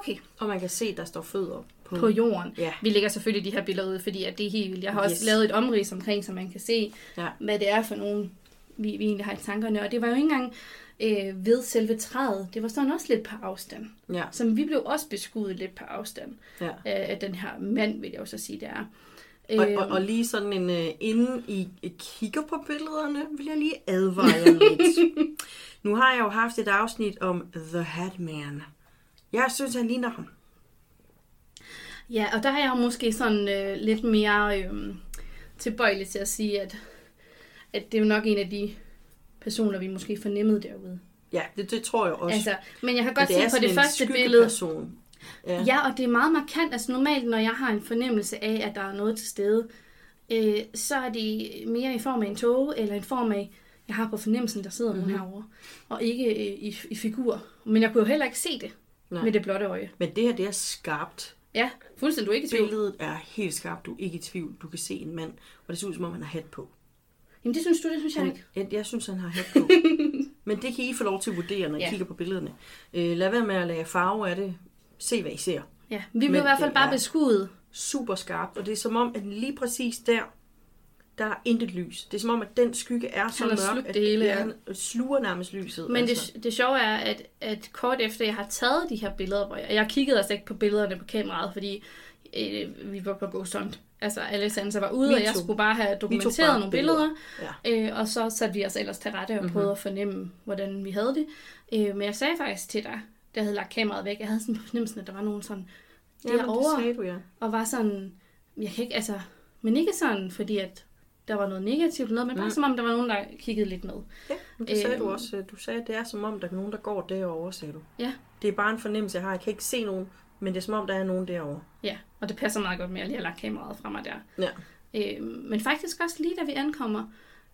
okay, Og man kan se, der står fødder på, på jorden. Ja. Vi lægger selvfølgelig de her billeder ud, fordi at det er helt vildt. Jeg har også Yes. lavet et omrids omkring, så man kan se, Ja. hvad det er for nogle vi, vi egentlig har i tankerne. Og det var jo ikke engang øh, ved selve træet. Det var sådan også lidt på afstand. Ja. Så vi blev også beskudt lidt på afstand Ja. af, af den her mand, vil jeg jo så sige, det er. Og, Øhm, og, og lige sådan en, uh, inden I kigger på billederne, vil jeg lige advare jer lidt. nu har jeg jo haft et afsnit om The Hat Man. Jeg synes, han ligner ham. Ja, og der er jeg måske sådan øh, lidt mere øh, tilbøjelig til at sige, at, at det er jo nok en af de personer, vi måske fornemmede derude. Ja, det, det tror jeg også. Altså, men jeg kan Men godt se på det første billede. skyggeperson. Ja. ja, og det er meget markant. Altså normalt, når jeg har en fornemmelse af, at der er noget til stede, øh, så er det mere i form af en tåge, eller en form af, jeg har på fornemmelsen, der sidder Mhm. nogen herovre, og ikke øh, i, i figur. Men jeg kunne jo heller ikke se det Nej. med det blotte øje. Men det her, det er skarpt. Ja, fuldstændig, du er ikke i tvivl. Billedet er helt skarpt. Du er ikke i tvivl. Du kan se en mand, og det ser ud som om, han har hat på. Jamen det synes du, det synes jeg ikke. jeg, jeg synes, han har hat på. Men det kan I få lov til at vurdere, når I Ja. kigger på billederne. Øh, lad være med at lade farve af det. Se, hvad I ser. Ja, vi blev Men i hvert fald bare beskudt. super skarpt, og det er som om, at lige præcis der, der er intet lys. Det er som om, at den skygge er så mørk, at det hele, ja. sluger nærmest lyset. Men altså. det, det sjove er, at, at kort efter jeg har taget de her billeder, hvor jeg, jeg kiggede altså ikke på billederne på kameraet, fordi øh, vi var på Ghost Hunt. Altså alle sanser var ude, Vi og jeg tog- skulle bare have dokumenteret bare nogle billeder. billeder. Øh, og så satte vi os ellers til rette og prøvede Mhm. at fornemme, hvordan vi havde det. Øh, men jeg sagde faktisk til dig, da jeg havde lagt kameraet væk, jeg havde sådan på fornemmelsen, at der var nogen sådan ja, men det derovre, du, ja. og var sådan, jeg kan ikke, altså, men ikke sådan, fordi at der var noget negativt noget, men bare Mm. som om der var nogen, der kiggede lidt med. Ja, men det sagde Øhm. du også. Du sagde, at det er som om, der er nogen, der går derovre, sagde du. Ja. Det er bare en fornemmelse, jeg har. Jeg kan ikke se nogen, men det er som om, der er nogen derovre. Ja, og det passer meget godt med, at jeg lige har lagt kameraet fra mig der. Ja. Øh, men faktisk også lige da vi ankommer,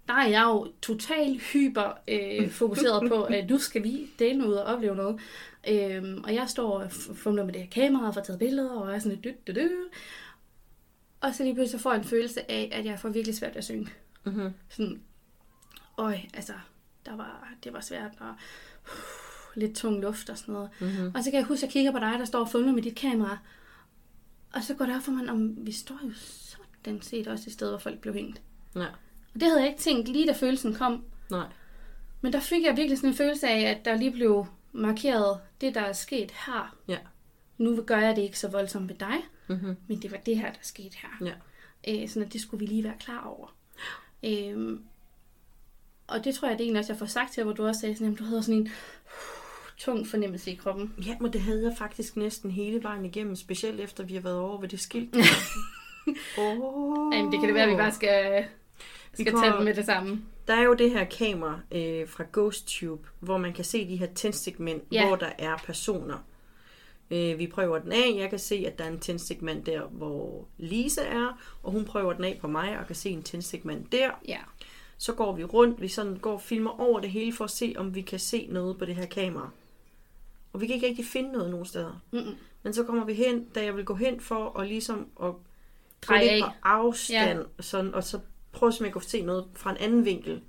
der er jeg jo totalt hyper øh, fokuseret på, at nu skal vi dele ud og opleve noget. Øh, og jeg står og fumler med det her kamera og får taget billeder, og er sådan lidt dyt, dyt, dyt. Og så lige pludselig får jeg en følelse af, at jeg får virkelig svært ved at synge. Mm-hmm. Sådan, øj, altså, der var, det var svært, og uh, lidt tung luft og sådan noget. Mm-hmm. Og så kan jeg huske, at jeg kigger på dig, der står og fumler med dit kamera. Og så går det op for mig, om vi står jo sådan set også et sted, hvor folk blev hængt. Ja. Og det havde jeg ikke tænkt lige da følelsen kom. Nej. Men der fik jeg virkelig sådan en følelse af, at der lige blev markeret det, der er sket her. Ja. Nu gør jeg det ikke så voldsomt ved dig, Mm-hmm. men det var det her, der skete her. Ja. Øh, sådan at det skulle vi lige være klar over. Øhm, og det tror jeg, det er egentlig også, jeg får sagt til, hvor du også sagde, sådan, at du havde sådan en tung fornemmelse i kroppen. Ja, men det havde jeg faktisk næsten hele vejen igennem, specielt efter vi har været over ved det skilt. oh. Jamen, det kan det være, at vi bare skal, Vi skal kommer- tage den med det samme. Der er jo det her kamera øh, fra Ghost Tube, hvor man kan se de her tændstikmænd, Ja. hvor der er personer. Øh, vi prøver den af. Jeg kan se, at der er en tændstikmand der, hvor Lise er, og hun prøver den af på mig, og kan se en tændstikmand der. Ja. Så går vi rundt, vi sådan går og filmer over det hele, for at se, om vi kan se noget på det her kamera. Og vi kan ikke rigtig finde noget nogen steder. Mm-mm. Men så kommer vi hen, da jeg vil gå hen for at ligesom at gå lidt af. på afstand, ja. sådan, og så prøve at kunne se noget fra en anden vinkel.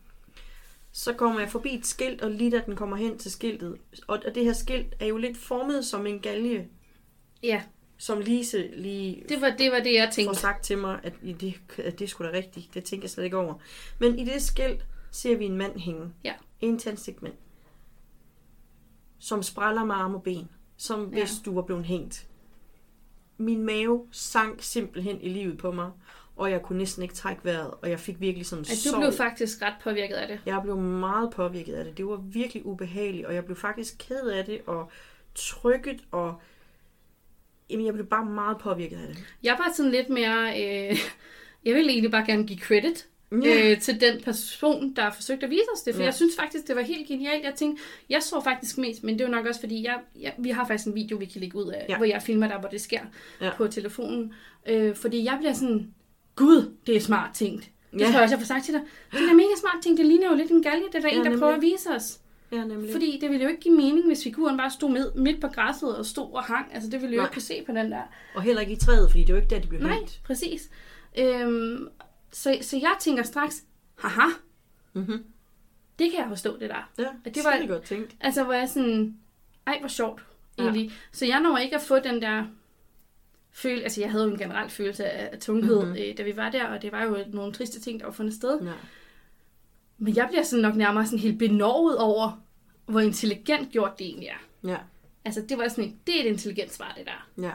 Så kommer jeg forbi et skilt, og lige da den kommer hen til skiltet, og det her skilt er jo lidt formet som en galge, Ja, som Lise lige det var det, var det jeg får tænkte. sagt til mig, at det, at det skulle da rigtigt. Det tænker jeg slet ikke over. Men i det skilt ser vi en mand hænge. Ja. En tændstikmand. Som spræller med arme og ben. Som Ja. hvis du var blevet hængt. Min mave sank simpelthen i livet på mig. Og jeg kunne næsten ikke trække vejret. Og jeg fik virkelig sådan du sorg. blev faktisk ret påvirket af det. Jeg blev meget påvirket af det. Det var virkelig ubehageligt, og jeg blev faktisk ked af det, og trykket, og jamen, jeg blev bare meget påvirket af det. Jeg var sådan lidt mere... Øh, jeg ville egentlig bare gerne give credit Ja. øh, til den person, der forsøgte at vise os det. For Ja. jeg synes faktisk, det var helt genialt. Jeg tænkte, jeg så faktisk mest, men det er jo nok også, fordi jeg, jeg, vi har faktisk en video, vi kan lægge ud af, Ja. hvor jeg filmer der, hvor det sker ja. på telefonen. Øh, fordi jeg bliver sådan, gud, det er smart tænkt. Det Ja. tror jeg også, jeg får sagt til dig. Det er mega smart tænkt. Det ligner jo lidt en galge. Det er der Ja, en, der nemlig. prøver at vise os. Ja, nemlig. Fordi det ville jo ikke give mening, hvis figuren bare stod med, midt på græsset og stod og hang. Altså, det ville jo Nej. ikke kunne se på den der. Og heller ikke i træet, fordi det er jo ikke der, de blev Nej, hængt. præcis. Øhm, så, så jeg tænker straks, haha, Mm-hmm. det kan jeg forstå, det der. Ja, det det var- godt tænkt. Altså, hvor jeg sådan, ej, hvor sjovt, egentlig. Ja. Så jeg når ikke at få den der følelse, altså jeg havde jo en generel følelse af, tunghed, Mhm. mm-hmm. øh, da vi var der, og det var jo nogle triste ting, der var fundet sted. Ja. Men jeg bliver sådan nok nærmere sådan helt benovet over, hvor intelligent gjort det egentlig er. Ja. Altså, det var sådan et, det er et intelligent svar, det der. Ja.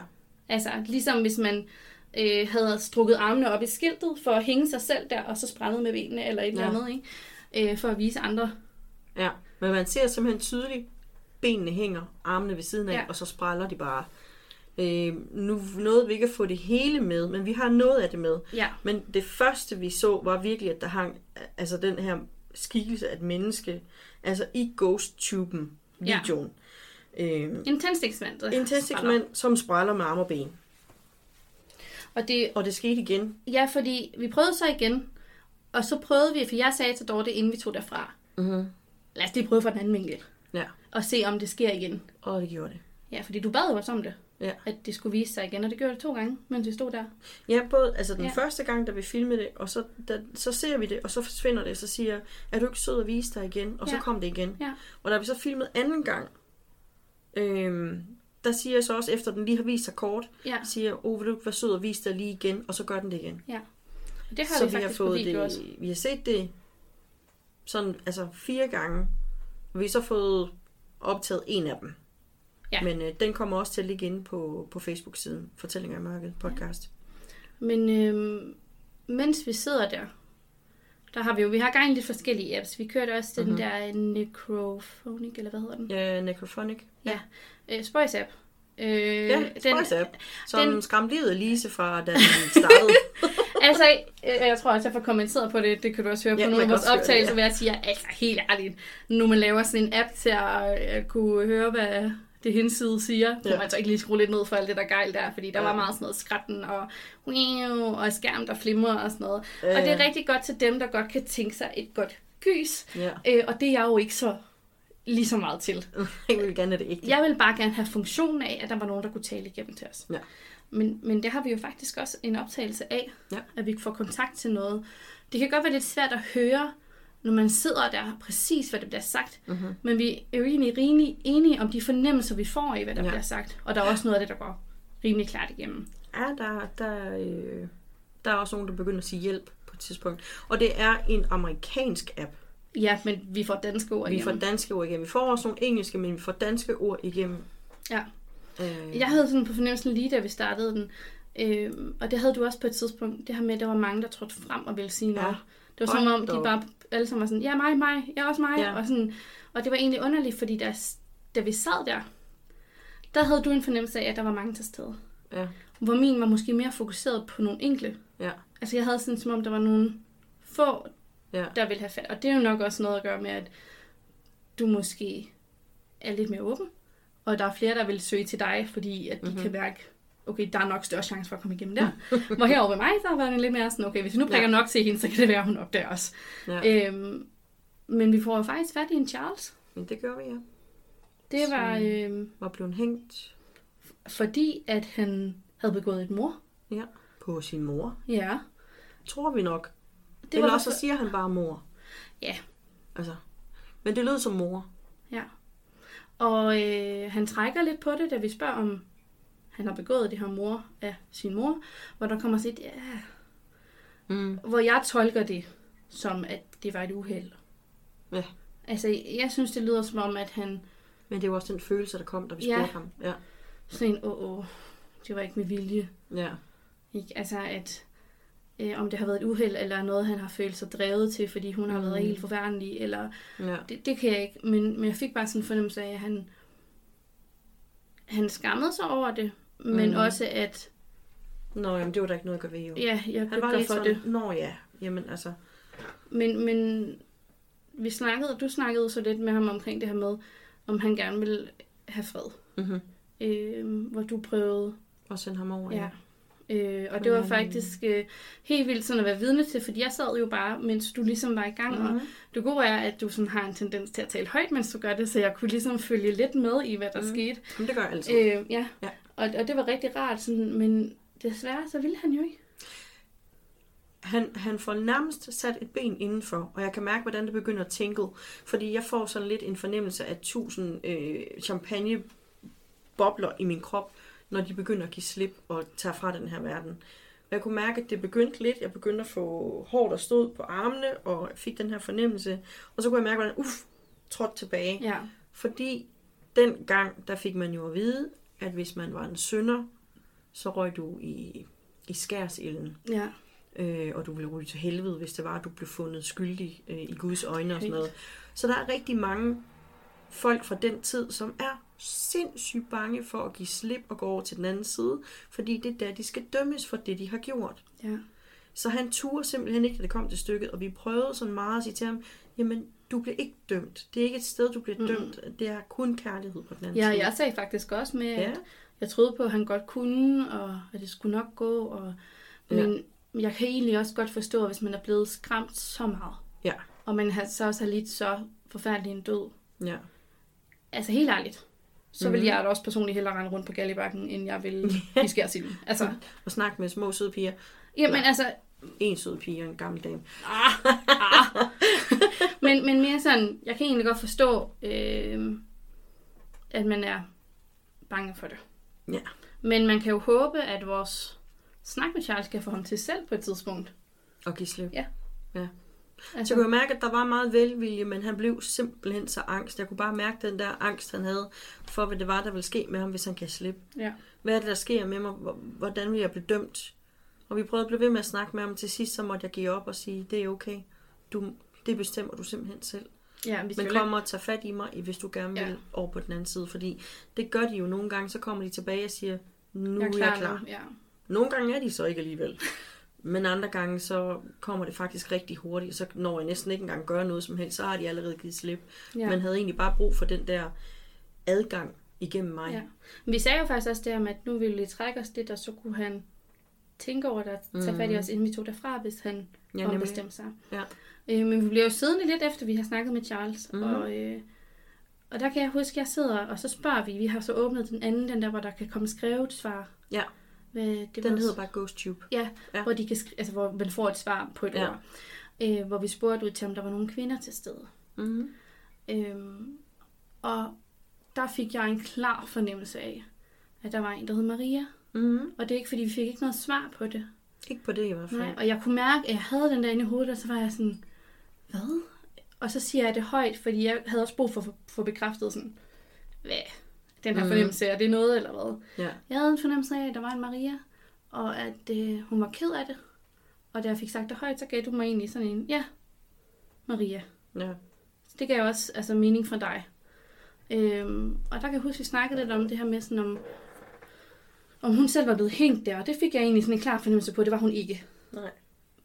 Altså, ligesom hvis man øh, havde strukket armene op i skiltet for at hænge sig selv der, og så sprænget med benene eller et eller Ja. andet, ikke? Øh, for at vise andre. Ja. Men man ser simpelthen tydeligt, benene hænger, armene ved siden af, ja. og så spræller de bare. Øh, nu nåede vi ikke at få det hele med, men vi har noget af det med. Ja. Men det første, vi så, var virkelig, at der hang altså den her skikkelse af et menneske, altså i Ghost-tuben, Ja. Øh, spræller. tændstiksmand, som spræller med arme og ben. Og det, Og det skete igen. ja, fordi vi prøvede så igen, og så prøvede vi, for jeg sagde til Dorte, inden vi tog derfra, Mm-hmm. lad os lige prøve fra den anden vinkel, Ja, og se, om det sker igen. og det gjorde det. Ja, fordi du bad jo også om det, Ja. at det skulle vise sig igen, og det gjorde det to gange, mens vi stod der. Ja, både altså den Ja. første gang, da vi filmede det, og så, da, så ser vi det, og så forsvinder det, så siger jeg, er du ikke sød at vise dig igen? Og Ja. så kom det igen. Ja. Og da vi så filmede anden gang, øhm, der siger jeg så også, efter den lige har vist sig kort, Ja, siger jeg, oh, vil du ikke være sød at vise dig lige igen? Og så gør den det igen. ja. Og det har så vi vi har faktisk på fået video det, også. vi har set det sådan, altså fire gange. Og vi har så fået optaget en af dem. Ja. Men øh, den kommer også til at ligge inde på, på Facebook-siden, Fortællinger i Mørket podcast. Men øhm, mens vi sidder der, der har vi jo, vi har gang i lidt forskellige apps. Vi kørte også den Mhm. der Necrophonic, eller hvad hedder den? Ja, Necrophonic. Ja. Øh, Spøjs app. Øh, Ja, den, App, som den- skræmte Lise fra, da den startede. altså, øh, jeg tror også, jeg får kommenteret på det. Det kan du også høre på Ja, nogle man af vores optagelser, ja. hvor jeg siger, altså helt ærligt, nu man laver sådan en app til at øh, kunne høre, hvad det henside siger, kunne Ja. man så ikke lige skrue lidt ned for alt det der gejl der, fordi der Ja. var meget sådan noget skratten og, og skærm, der flimrer og sådan noget. Ja, Og det er ja. rigtig godt til dem, der godt kan tænke sig et godt gys. ja. Øh, og det er jeg jo ikke så lige så meget til. Jeg vil gerne det ægte. Jeg vil bare gerne have funktionen af, at der var nogen, der kunne tale igennem til os. Ja. Men, men det har vi jo faktisk også en optagelse af, Ja. at vi får kontakt til noget. Det kan godt være lidt svært at høre, når man sidder der præcis, hvad der bliver sagt. Mm-hmm. Men vi er jo egentlig rimelig enige om de fornemmelser, vi får i, hvad der Ja. bliver sagt. Og der er også noget af det, der går rimelig klart igennem. Ja, der, der, øh, der er også nogen, der begynder at sige hjælp på et tidspunkt. Og det er en amerikansk app. Ja, men vi får danske ord Vi får igennem. danske ord igennem. Vi får også nogle engelske, men vi får danske ord igennem. Ja. Øh, Jeg havde sådan på fornemmelsen lige da vi startede den, øh, og det havde du også på et tidspunkt, det her med, at der var mange, der trådte frem og ville sige noget. Ja. Det var som om, de bare alle sammen var sådan, ja mig, mig, jeg er også mig. Ja. Og, sådan, og det var egentlig underligt, fordi da, da vi sad der, der havde du en fornemmelse af, at der var mange til stede. ja, Hvor min var måske mere fokuseret på nogle enkle. ja, Altså jeg havde sådan, som om der var nogle få, ja. der ville have fat. Og det er jo nok også noget at gøre med, at du måske er lidt mere åben. Og der er flere, der vil søge til dig, fordi at de mm-hmm. kan mærke, okay, der er nok større chance for at komme igennem der. Hvor herovre ved mig, der var det lidt mere sådan, okay, hvis vi nu prikker Ja. nok til hende, så kan det være, hun opdager os. ja. Øhm, men vi får jo faktisk fat i en Charles. Men det gør vi, ja. Det Så- var øhm, Var blevet hængt fordi, at han havde begået et mor. ja, på sin mor. Ja. Tror vi nok. Det Eller var også så siger han bare mor. Ja. Altså. Men det lød som mor. Ja. Og øh, han trækker lidt på det, da vi spørger, om han har begået det her mor af sin mor. Hvor der kommer et, ja, Mm. hvor jeg tolker det som, at det var et uheld. Ja. Altså, jeg synes, det lyder som om, at han Men det var også den følelse, der kom, da vi Ja. spurgte ham. Ja. sådan en, åh, åh, det var ikke med vilje. Ja. Ikke? Altså, at øh, om det har været et uheld, eller noget, han har følt sig drevet til, fordi hun har været Mm. helt forfærdelig, eller Ja. det, det kan jeg ikke. Men, men jeg fik bare sådan en fornemmelse af, at han, han skammede sig over det, men Mm. også at, Nå, jamen det var der ikke noget at gøre ved, jo. ja, jeg Han var lidt for sådan, det. nå ja, jamen altså, Men, men vi snakkede, du snakkede så lidt med ham omkring det her med, om han gerne ville have fred. mm-hmm. Øh, hvor du prøvede, og sende ham over. ja. Øh, og det var faktisk øh, helt vildt sådan at være vidne til, fordi jeg sad jo bare, mens du ligesom var i gang, mm. og Mhm. det gode er, at du sådan har en tendens til at tale højt, mens du gør det, så jeg kunne ligesom følge lidt med i, hvad der mm. Skete. Jamen, det gør jeg altid. Øh, ja, Ja. Og, og det var rigtig rart, sådan, men desværre så ville han jo ikke. Han, han får nærmest sat et ben indenfor, og jeg kan mærke, hvordan det begynder at tænke. Fordi jeg får sådan lidt en fornemmelse af tusind øh, champagnebobler i min krop, når de begynder at give slip og tage fra den her verden. Jeg kunne mærke, at det begyndte lidt. Jeg begyndte at få hår, der stod på armene, og jeg fik den her fornemmelse. Og så kunne jeg mærke, hvordan uff, trådte tilbage. Ja. Fordi den gang, der fik man jo at vide, at hvis man var en synder, så røg du i, i skærsilden. Ja. Øh, og du ville ryge til helvede, hvis det var, at du blev fundet skyldig øh, i Guds øjne og sådan noget. Så der er rigtig mange folk fra den tid, som er sindssygt bange for at give slip og gå over til den anden side, fordi det er der, de skal dømmes for det, de har gjort. Ja. Så han turde simpelthen ikke, da det kom til stykket, og vi prøvede sådan meget at sige til ham, jamen, du bliver ikke dømt. Det er ikke et sted, du bliver Mm-mm. dømt. Det er kun kærlighed på den anden Ja, side. jeg sagde faktisk også med, Ja. at jeg troede på, at han godt kunne, og at det skulle nok gå. Og, men jeg kan egentlig også godt forstå, hvis man er blevet skræmt så meget, Ja. og man har så også har lidt så forfærdelig en død. ja. Altså helt ærligt, så vil Mhm. jeg da også personligt hellere rende rundt på Gallibakken, end jeg vil i skærsilden. Altså, Og snakke med små søde piger. jamen altså, En sød pige og en gammel dame. Men, men mere sådan, jeg kan egentlig godt forstå, øh, at man er bange for det. Ja. Men man kan jo håbe, at vores snak med Charles kan få ham til selv på et tidspunkt. Og give slip. Ja. ja. Altså, Så jeg kunne mærke, at der var meget velvilje, men han blev simpelthen så angst. Jeg kunne bare mærke den der angst, han havde for, hvad det var, der ville ske med ham, hvis han kan slippe. ja. Hvad er det, der sker med mig? Hvor- Hvordan vil jeg blive dømt? Og vi prøvede at blive ved med at snakke med ham. Til sidst så måtte jeg give op og sige, det er okay. Du, det bestemmer du simpelthen selv. ja, Men jo kom og tage fat i mig, hvis du gerne vil Ja. over på den anden side. Fordi det gør de jo nogle gange. Så kommer de tilbage og siger, nu jeg er er jeg klar, klar. nu. Ja. Nogle gange er de så ikke alligevel. Men andre gange, så kommer det faktisk rigtig hurtigt. Så når jeg næsten ikke engang gøre noget som helst, så har de allerede givet slip. Ja. Man havde egentlig bare brug for den der adgang igennem mig. Ja. Men vi sagde jo faktisk også det om, at nu ville vi trække os lidt, og så kunne han tænke over det og tage fat i os, inden vi tog derfra, hvis han Mhm. Ja, ombestemte sig. Ja. Øh, men vi blev jo siddende lidt efter, vi har snakket med Charles. Mhm. Mm-hmm. Og, øh, og der kan jeg huske, at jeg sidder, og så spørger vi. Vi har så åbnet den anden, den der, hvor der kan komme skrevet svar. Ja. Hvad, det Den var- hedder bare Ghost Tube. Ja, Ja. Hvor, de kan altså, hvor man får et svar på et Ja. ord. Øh, hvor vi spurgte ud til, om der var nogle kvinder til stede. Mm-hmm. Øhm, og der fik jeg en klar fornemmelse af, at der var en, der hed Maria. Mm-hmm. Og det er ikke, fordi vi fik ikke noget svar på det. Ikke på det i hvert fald. Nej, og jeg kunne mærke, at jeg havde den der inde i hovedet, og så var jeg sådan, hvad? Og så siger jeg det højt, fordi jeg havde også brug for at få bekræftet sådan, hvad? Den her Mhm. fornemmelse, er det noget eller hvad? Ja. Jeg havde en fornemmelse af, at der var en Maria, og at øh, hun var ked af det. Og da jeg fik sagt det højt, så gav du mig egentlig sådan en, ja, Maria. ja. Så det gav også altså, mening for dig. Øhm, og der kan jeg huske, at vi snakkede lidt om det her med, sådan om, om hun selv var blevet hængt der. Og det fik jeg egentlig sådan en klar fornemmelse på, det var hun ikke. Nej.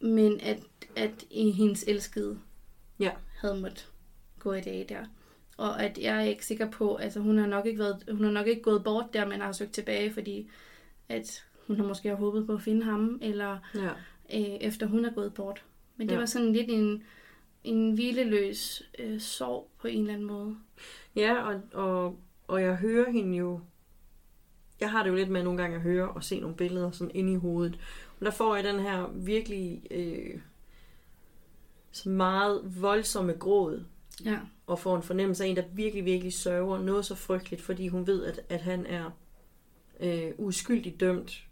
Men at, at i hendes elskede Ja. havde måttet gå i dag der. Og at jeg er ikke sikker på, altså hun har nok ikke, været, hun har nok ikke gået bort der, men har søgt tilbage, fordi at hun har måske håbet på at finde ham, eller Ja. øh, efter hun er gået bort. Men det Ja. var sådan lidt en, en hvileløs øh, sorg på en eller anden måde. Ja, og, og, og jeg hører hende jo... Jeg har det jo lidt med nogle gange at høre og se nogle billeder sådan inde i hovedet. Og der får jeg den her virkelig øh, så meget voldsomme gråd. Ja. Og får en fornemmelse af en, der virkelig, virkelig sørger noget så frygteligt, fordi hun ved, at, at han er øh, uskyldigt dømt.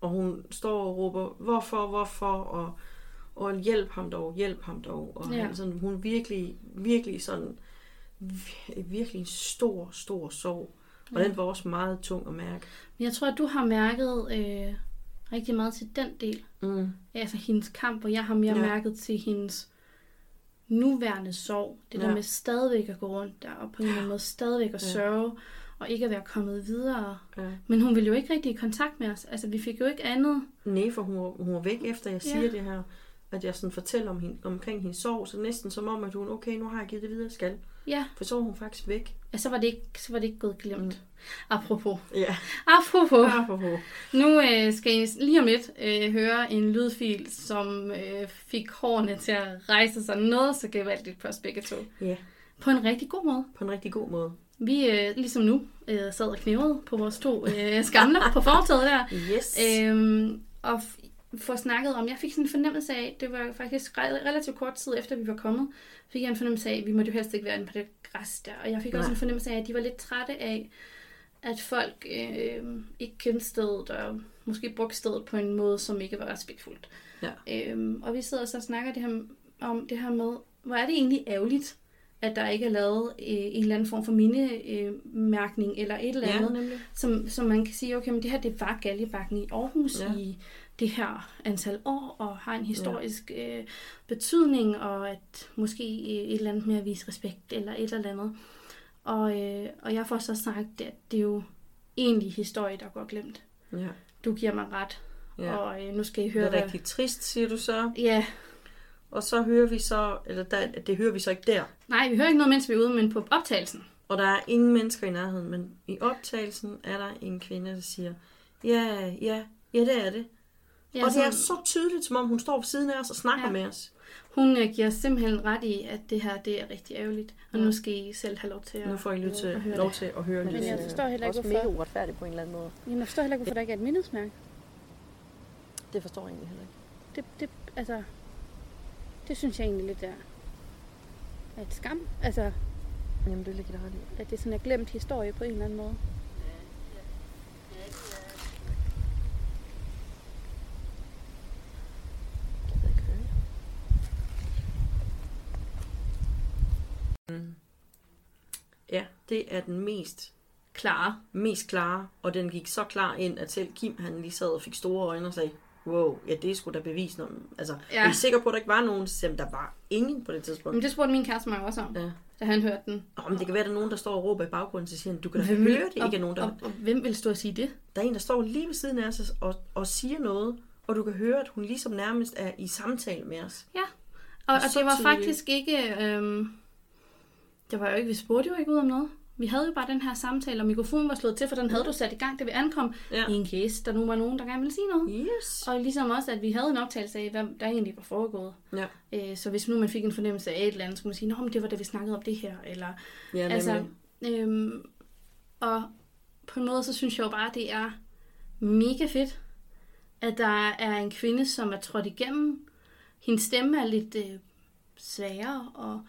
Og hun står og råber, hvorfor, hvorfor, og, og hjælp ham dog, hjælp ham dog. Og Ja. han, sådan, hun virkelig, virkelig sådan, vir- virkelig en stor, stor sorg. Og Ja. den var også meget tung at mærke. Men jeg tror, at du har mærket øh, rigtig meget til den del. Mm. Altså hendes kamp, og jeg har mere Ja. mærket til hendes nuværende sorg. Det der Ja. med stadigvæk at gå rundt der, og på en eller anden måde stadigvæk at Ja. sørge, og ikke at være kommet videre. Ja. Men hun ville jo ikke rigtig i kontakt med os. Altså, vi fik jo ikke andet. Nej, for hun var, hun var væk efter, jeg siger Ja. det her. At jeg sådan fortæller om hende, omkring hendes sorg, så næsten som om, at hun, okay, nu har jeg givet det videre, jeg skal. Ja, For så var hun faktisk væk. ja så, var det ikke, så var det ikke gået glemt. Mm. Apropos. Ja. Apropos. Apropos. Nu øh, skal I lige om lidt øh, høre en lydfil, som øh, fik hårene til at rejse sig noget så gevaldigt på os begge to. Ja, På en rigtig god måde. på en rigtig god måde. Vi, øh, ligesom nu, øh, sad og knævede på vores to øh, skamler på fortaget der. Yes. Øhm, og f- få snakket om, jeg fik sådan en fornemmelse af, det var faktisk re- relativt kort tid efter vi var kommet, fik jeg en fornemmelse af, at vi måtte jo helst ikke være inde på det græs der. Og jeg fik også Nej. en fornemmelse af, at de var lidt trætte af, at folk øh, ikke kendte stedet, og måske brugt stedet på en måde, som ikke var respektfuldt. Ja. Øhm, og vi sidder så og snakker det her, om det her med, hvor er det egentlig ærgerligt, at der ikke er lavet øh, en eller anden form for mindemærkning øh, eller et eller Ja, andet, nemlig. som, som man kan sige, okay, men det her det var Galjebakken i Aarhus Ja. ja. i det her antal år, og har en historisk ja. øh, betydning, og at måske øh, et eller andet med at vise respekt, eller et eller andet. Og, øh, og jeg får så sagt, at det er jo egentlig historie, der går glemt. Ja. Du giver mig ret, Ja. og øh, nu skal I Det høre, er rigtig trist, siger du så. Ja, Og så hører vi så, eller der, det hører vi så ikke der. nej, vi hører ikke noget, mens vi er ude, men på optagelsen. Og der er ingen mennesker i nærheden, men i optagelsen er der en kvinde, der siger, ja, ja, ja, det er det. Ja, og det er så tydeligt, som om hun står ved siden af os og snakker ja. Med os. Hun øh, giver simpelthen ret i, at det her det er rigtig ærgerligt. Og Ja. nu skal I selv have lov til at, Nu får I lov til, at høre lov til at høre Men lidt. jeg forstår heller ikke, også hvorfor. mega uretfærdigt på en eller anden måde. Jamen, jeg forstår heller ikke, hvorfor der ikke er et mindesmærke. Det forstår jeg egentlig heller ikke. Det, det, altså, det synes jeg egentlig lidt er, er et skam. Altså, Jamen, det ligger der ret i. at det sådan er glemt historie på en eller anden måde. Jeg ved ikke høre. Ja, det er den mest klare, mest klare, og den gik så klar ind, at selv Kim, han lige sad og fik store øjne og sagde, wow, ja, det er sgu da bevis. Når, altså, ja. Er I sikker på, at der ikke var nogen? Så der var ingen på det tidspunkt. Men det spurgte min kæreste mig også om, Ja. da han hørte den. Nå, men det kan være, at der er nogen, der står og råber i baggrunden, så siger han, du kan da Hvem- høre, det og, ikke er nogen, der... Og, og, hvem vil stå og sige det? Der er en, der står lige ved siden af os og, og siger noget, og du kan høre, at hun ligesom nærmest er i samtale med os. Ja. Og, og Så det var tydeligt. faktisk ikke... Øhm, det var jo ikke, vi spurgte jo ikke ud om noget. Vi havde jo bare den her samtale, og mikrofonen var slået til, for den havde du sat i gang, da vi ankom. Ja. I en case, der nu var nogen, der gerne ville sige noget. Yes. Og ligesom også, at vi havde en optagelse af, hvad der egentlig var foregået. Ja, Øh, så hvis nu man fik en fornemmelse af et eller andet, så kunne man sige, Nå, men det var da vi snakkede om det her. Eller, ja altså, øhm, og på en måde, så synes jeg jo bare, det er mega fedt, at der er en kvinde, som er trådt igennem. Hendes stemme er lidt øh, sværere og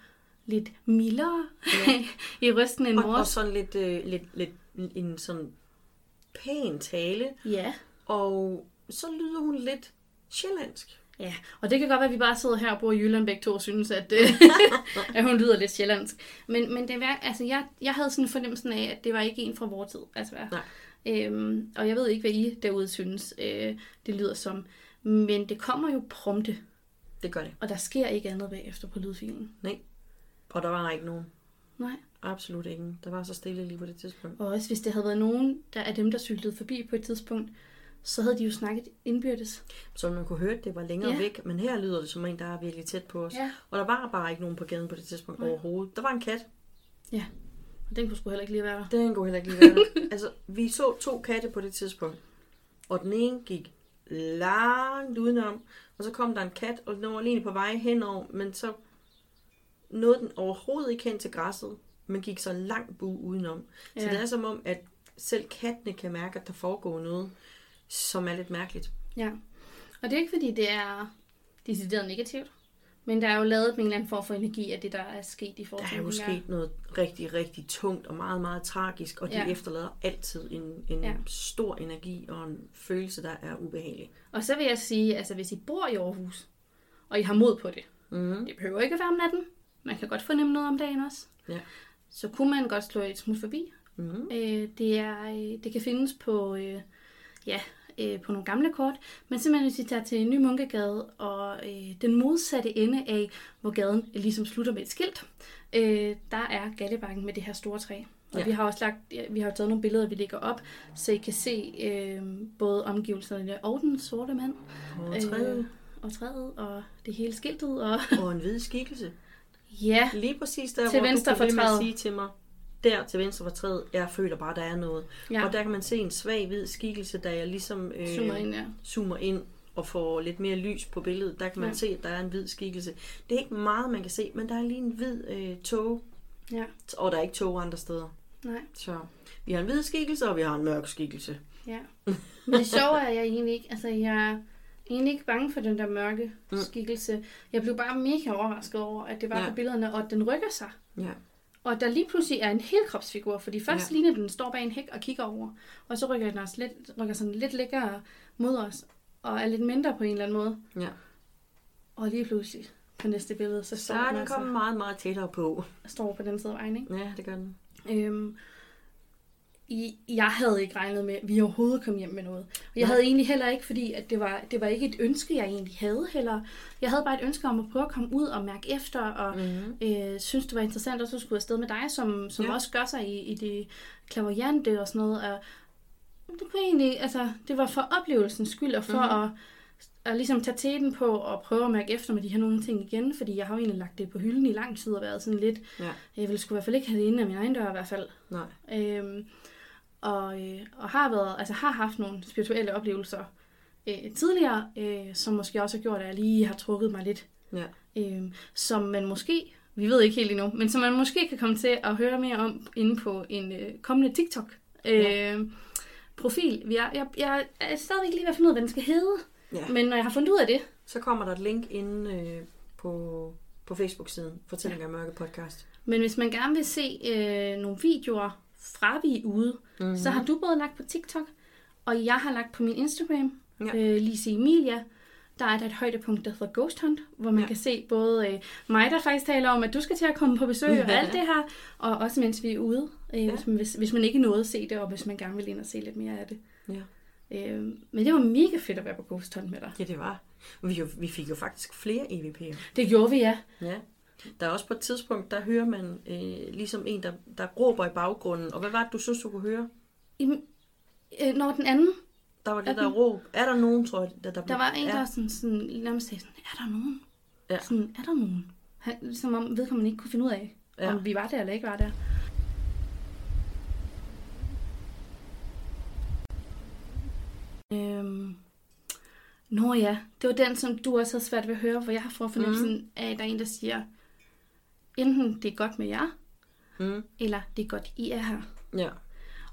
lidt mildere ja. i rysten end og, og vores. sådan lidt, øh, lidt, lidt en sådan pæn tale, Ja. og så lyder hun lidt sjællandsk. Ja, og det kan godt være, at vi bare sidder her og bor i Jylland begge to og synes, at, øh, at hun lyder lidt sjællandsk. Men, men det var, altså, jeg, jeg havde sådan en fornemmelse af, at det var ikke en fra vores tid. Altså, Nej. Øhm, og jeg ved ikke, hvad I derude synes, øh, det lyder som. Men det kommer jo prompte, Det gør det. og der sker ikke andet bagefter på lydfilen. Nej. Og der var ikke nogen. Nej. Absolut ingen. Der var så stille lige på det tidspunkt. Og også hvis det havde været nogen der er dem, der cyklede forbi på et tidspunkt, så havde de jo snakket indbyrdes. Så man kunne høre, at det var længere Ja. væk, men her lyder det som en, der er virkelig tæt på os. Ja. Og der var bare ikke nogen på gaden på det tidspunkt Nej. overhovedet. Der var en kat. Ja, og den kunne sgu heller ikke lige være der. Den kunne heller ikke lige være der. Altså, vi så to katte på det tidspunkt. Og den ene gik langt udenom, og så kom der en kat, og den var lige på vej henover, men så nåede den overhovedet ikke hen til græsset, men gik så langt bu udenom. Ja. Så det er som om, at selv kattene kan mærke, at der foregår noget, som er lidt mærkeligt. Ja, og det er ikke fordi, det er decideret negativt. Men der er jo lavet en eller anden form for energi af det, der er sket i Der forhold er jo sket noget rigtig, rigtig tungt og meget, meget tragisk, og de ja. Ja. efterlader altid en, en ja. Stor energi og en følelse, der er ubehagelig. Og så vil jeg sige, altså hvis I bor i Aarhus, og I har mod på det, Mm-hmm. det behøver ikke at være om natten, man kan godt fornemme noget om dagen også, Ja. så kunne man godt slå et smut forbi. Mm-hmm. Øh, det, er, øh, det kan findes på, øh, ja, øh, på nogle gamle kort, men simpelthen hvis I tager til Ny Munkegade og øh, den modsatte ende af, hvor gaden ligesom slutter med et skilt, øh, der er Gallebakken med det her store træ. Og Ja. vi har også lagt, ja, vi har taget nogle billeder, vi lægger op, så I kan se øh, både omgivelserne og den sorte mand, Og træet, øh, og træet, og det hele skiltet, og og en hvid skikkelse. Ja, Lige præcis der, Til hvor venstre du ved med at sige til mig, der til venstre for træet, jeg føler bare, der er noget. Ja. Og der kan man se en svag hvid skikkelse, da jeg ligesom øh, zoomer ind, ja. zoomer ind og får lidt mere lys på billedet. Der kan man ja. Se, at der er en hvid skikkelse. Det er ikke meget, man kan se, men der er lige en hvid øh, tog, ja. og der er ikke tog andre steder. Nej. Så vi har en hvid skikkelse, og vi har en mørk skikkelse. Ja. Men det sjove er, at jeg egentlig ikke, altså jeg egentlig ikke bange for den der mørke Mm. skikkelse. Jeg blev bare mega overrasket over, at det var Ja. på billederne, og at den rykker sig. Ja. Og der lige pludselig er en helkropsfigur, fordi først Ja. ligner den står bag en hæk og kigger over, og så rykker den også lidt, rykker sådan lidt længere mod os, og er lidt mindre på en eller anden måde. Ja. Og lige pludselig på næste billede, så Så står er den den altså kommet meget, meget tættere på. står på den side af vejen, ikke? Ja, det gør den. Øhm, i, jeg havde ikke regnet med, at vi overhovedet kom hjem med noget. Og jeg Nej. havde egentlig heller ikke, fordi at det, var, det var ikke et ønske, jeg egentlig havde heller. Jeg havde bare et ønske om at prøve at komme ud og mærke efter, og Mm-hmm. øh, synes, det var interessant også at skulle afsted med dig, som, som Ja. også gør sig i, i det klaverjante og sådan noget. Og det kunne egentlig, altså, det var for oplevelsens skyld, og for mm-hmm. at, at ligesom tage teten på og prøve at mærke efter med de her nogle ting igen, fordi jeg har jo egentlig lagt det på hylden i lang tid og været sådan lidt, Ja. jeg ville sgu i hvert fald ikke have det inde af min egen dør i hvert fald. Nej. Øhm, og, øh, og har været, altså har haft nogle spirituelle oplevelser øh, tidligere, øh, som måske også har gjort, at jeg lige har trukket mig lidt. Ja. Øh, som man måske, vi ved ikke helt endnu, men som man måske kan komme til at høre mere om inde på en øh, kommende TikTok. Øh, Ja. profil. Jeg, jeg, jeg er stadigvæk lige ved at finde ud af, hvad den skal hedde. Ja. Men når jeg har fundet ud af det, Så kommer der et link inde øh, på, på Facebook-siden. Fortællinger i mørke podcast. men hvis man gerne vil se øh, nogle videoer fra vi er ude, Mhm. mm-hmm. så har du både lagt på TikTok, og jeg har lagt på min Instagram, Ja. ja. øh, Lise Emilia. Der er der et højdepunkt, der hedder Ghost Hunt, hvor man Ja. ja. kan se både øh, mig, der faktisk taler om, at du skal til at komme på besøg og Ja. alt det her, og også mens vi er ude, øh, Ja. ja. hvis, man, hvis, hvis man ikke nåede at se det, og hvis man gerne vil ind og se lidt mere af det. Ja. Øh, men det var mega fedt at være på Ghost Hunt med dig. Ja, det var. Vi, jo, vi fik jo faktisk flere EVP'er. Det gjorde vi, ja. Ja. Der er også på et tidspunkt, der hører man øh, ligesom en, der, der råber i baggrunden. Og hvad var det, du synes, du kunne høre? I, øh, når den anden, Der var det Er der den- råb. Er der nogen, tror jeg, der, der der var en, der sådan, sådan, nærmest sagde sådan, er der nogen? Ja. Sådan, er der nogen? Han, som om vedkommende ikke kunne finde ud af, ja. om vi var der eller ikke var der. Øhm. Nå ja, det var den, som du også havde svært ved at høre, hvor jeg har fået fornemmelsen mm. af, at der er en, der siger, enten det er godt med jer, Mm. eller det er godt, I er her. Ja.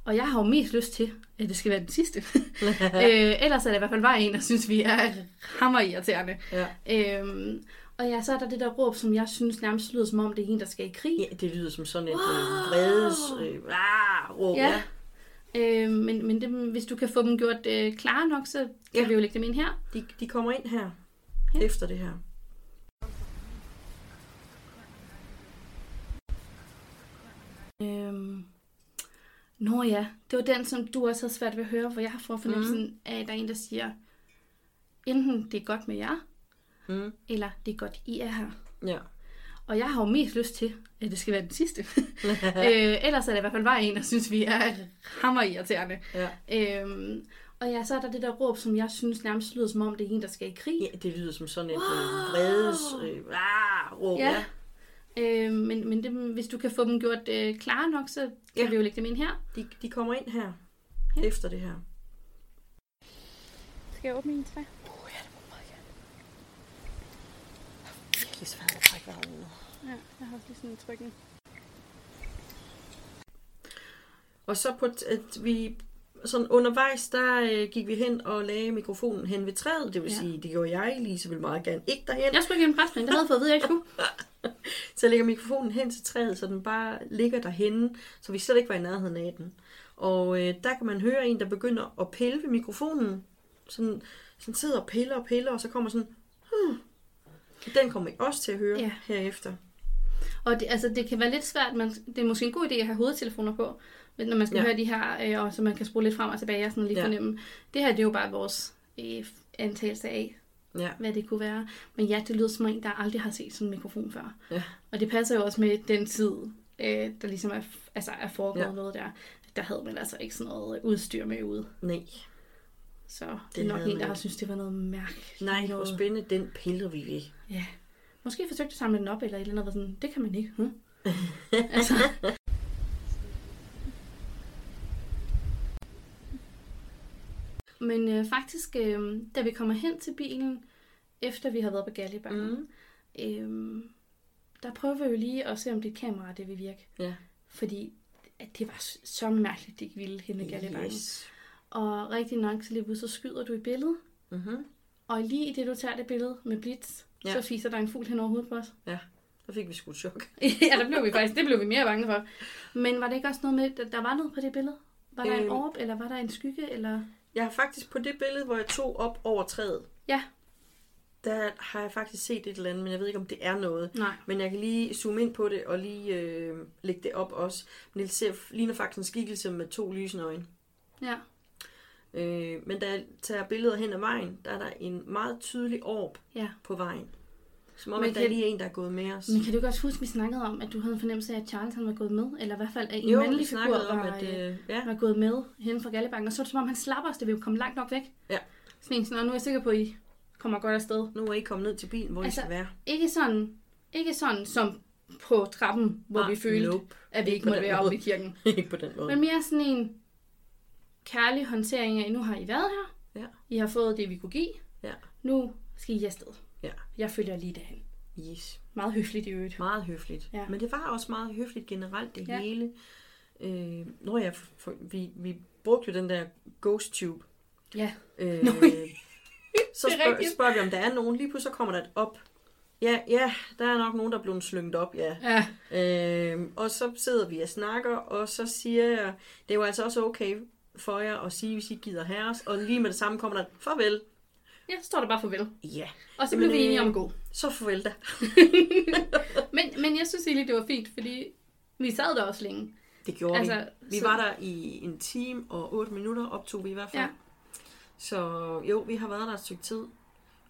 Og jeg har jo mest lyst til, at det skal være den sidste. øh, ellers er det i hvert fald bare en, der synes, vi er hammerirriterende. ja. Øhm, og ja, så er der det der råb, som jeg synes nærmest lyder som om, det er en, der skal i krig. ja, det lyder som sådan et wow. vredes øh, ah, råb. Ja. Ja. Øh, men men det, hvis du kan få dem gjort øh, klare nok, så kan Ja. vi jo lægge dem ind her. De, de kommer ind her Ja. efter det her. Øhm. Nå ja, det var den, som du også havde svært ved at høre, hvor jeg har fået fornemmelsen mm. af, at der er en, der siger, enten det er godt med jer, Mm. eller det er godt, I er her. Ja. Og jeg har jo mest lyst til, at det skal være den sidste. øh, ellers er det i hvert fald bare en, der synes, vi er hammerirriterende. ja. Øhm, og ja, så er der det der råb, som jeg synes nærmest lyder som om, det er en, der skal i krig. ja, det lyder som sådan et wow. vredes øh, ah, råb. Ja. Ja. Øh, men men det, hvis du kan få dem gjort øh, klare nok, så kan ja. vi jo lægge dem ind her. De, de kommer ind her Ja. efter det her. Skal jeg åbne en træ? Virkelig svært at trække vejret nu. Ja, jeg har også lige sådan en trykken. Og så på at vi sådan undervejs, der øh, gik vi hen og lagde mikrofonen hen ved træet. Det vil ja. Sige, det gjorde jeg. Lise ville meget gerne ikke derhen. Jeg skulle ikke en græsplæne, det havde jeg fået at vide, jeg ikke skulle. Så jeg lægger mikrofonen hen til træet, så den bare ligger derhenne, så vi slet ikke var i nærheden af den. Og øh, der kan man høre en, der begynder at pille ved mikrofonen. Sådan, sådan sidder og piller og piller, og så kommer sådan... Hmm. Den kommer I også til at høre ja. Herefter. Og det, altså, det kan være lidt svært, men det er måske en god idé at have hovedtelefoner på, når man skal Ja. høre de her, øh, og så man kan spole lidt frem og tilbage og sådan lige Ja. fornemme. Det her det er jo bare vores øh, antagelse af, Ja. hvad det kunne være. Men ja, det lyder som en, der aldrig har set sådan en mikrofon før. Ja. Og det passer jo også med den tid, øh, der ligesom er, altså er foregået ja. noget der. Der havde man altså ikke sådan noget udstyr med ude. Nej. Så det, Det er nok en, der har ikke. synes det var noget mærkeligt. Nej, hvor spændende, den piller vi ved. Ja. Måske forsøgte at samle den op, eller et eller andet, sådan, det kan man ikke. Hm? altså, Men øh, faktisk, øh, da vi kommer hen til bilen, efter vi har været på Gallibakken, Mm. øh, der prøver vi jo lige at se, om det kamera det vil virke. Ja. Fordi at det var så mærkeligt, det ikke ville hen ad Gallibakken. Og rigtig nok, så lige pludselig så skyder du i billedet. Mm-hmm. Og lige i det, du tager det billede med blitz, Ja. så fiser der en fugl hen over hovedet på os. Ja, der fik vi sgu chok. ja, der blev vi faktisk, det blev vi mere bange for. Men var det ikke også noget med, at der var noget på det billede? Var der en Øhm. orb, eller var der en skygge, eller... Jeg har faktisk på det billede, hvor jeg tog op over træet, Ja, der har jeg faktisk set et eller andet, men jeg ved ikke, om det er noget. nej. Men jeg kan lige zoome ind på det og lige øh, lægge det op også. Men det ser, ligner faktisk en skikkelse med to lysende øjne. Ja. Øh, men da jeg tager billeder hen ad vejen, der er der en meget tydelig orb Ja. på vejen. Som om, Men at der kan- er lige en, der er gået med os. Men kan du godt huske, at vi snakkede om, at du havde en fornemmelse af, at Charles han var gået med? Eller i hvert fald, at en jo, mandlig figur om, var, at... øh, Øh, ja, var gået med hen fra Gallebanken. Og så var det som om, han slapper os, da vi kom langt nok væk. Ja. Sådan en, sådan, nu er jeg sikker på, at I kommer godt afsted. nu er I kommet ned til bilen, hvor Altså, I skal være. Ikke sådan, ikke sådan som på trappen, hvor Ah, vi følte, nope. at vi Ikke ikke måtte være oppe i kirken. ikke på den måde. Men mere sådan en kærlig håndtering af, nu har I været her. Ja. I har fået det, vi kunne give. Ja. Nu skal I afsted. Ja. Jeg følger lige derhen. Yes. Meget høfligt i øvrigt. Meget høfligt. Ja. Men det var også meget høfligt generelt, det Ja. hele. Øh, når jeg, for, vi, vi brugte jo den der ghost tube. Ja. Øh, Nå, så er spørger, spørger vi, om der er nogen. Lige pludselig så kommer der et op. Ja, ja, der er nok nogen, der er blevet slynget op, ja. Ja. Øh, og så sidder vi og snakker, og så siger jeg, det jo altså også okay for jer at sige, hvis I gider have os. Og lige med det samme kommer der, farvel. Ja, så står der bare farvel. Ja, Og så blev vi enige om øh, at gå. så farvel da. Men, men jeg synes egentlig, det var fint, fordi vi sad der også længe. Det gjorde altså, vi. Vi så- var der i en time og 8 minutter, optog vi i hvert fald. Ja. Så jo, vi har været der et stykke tid.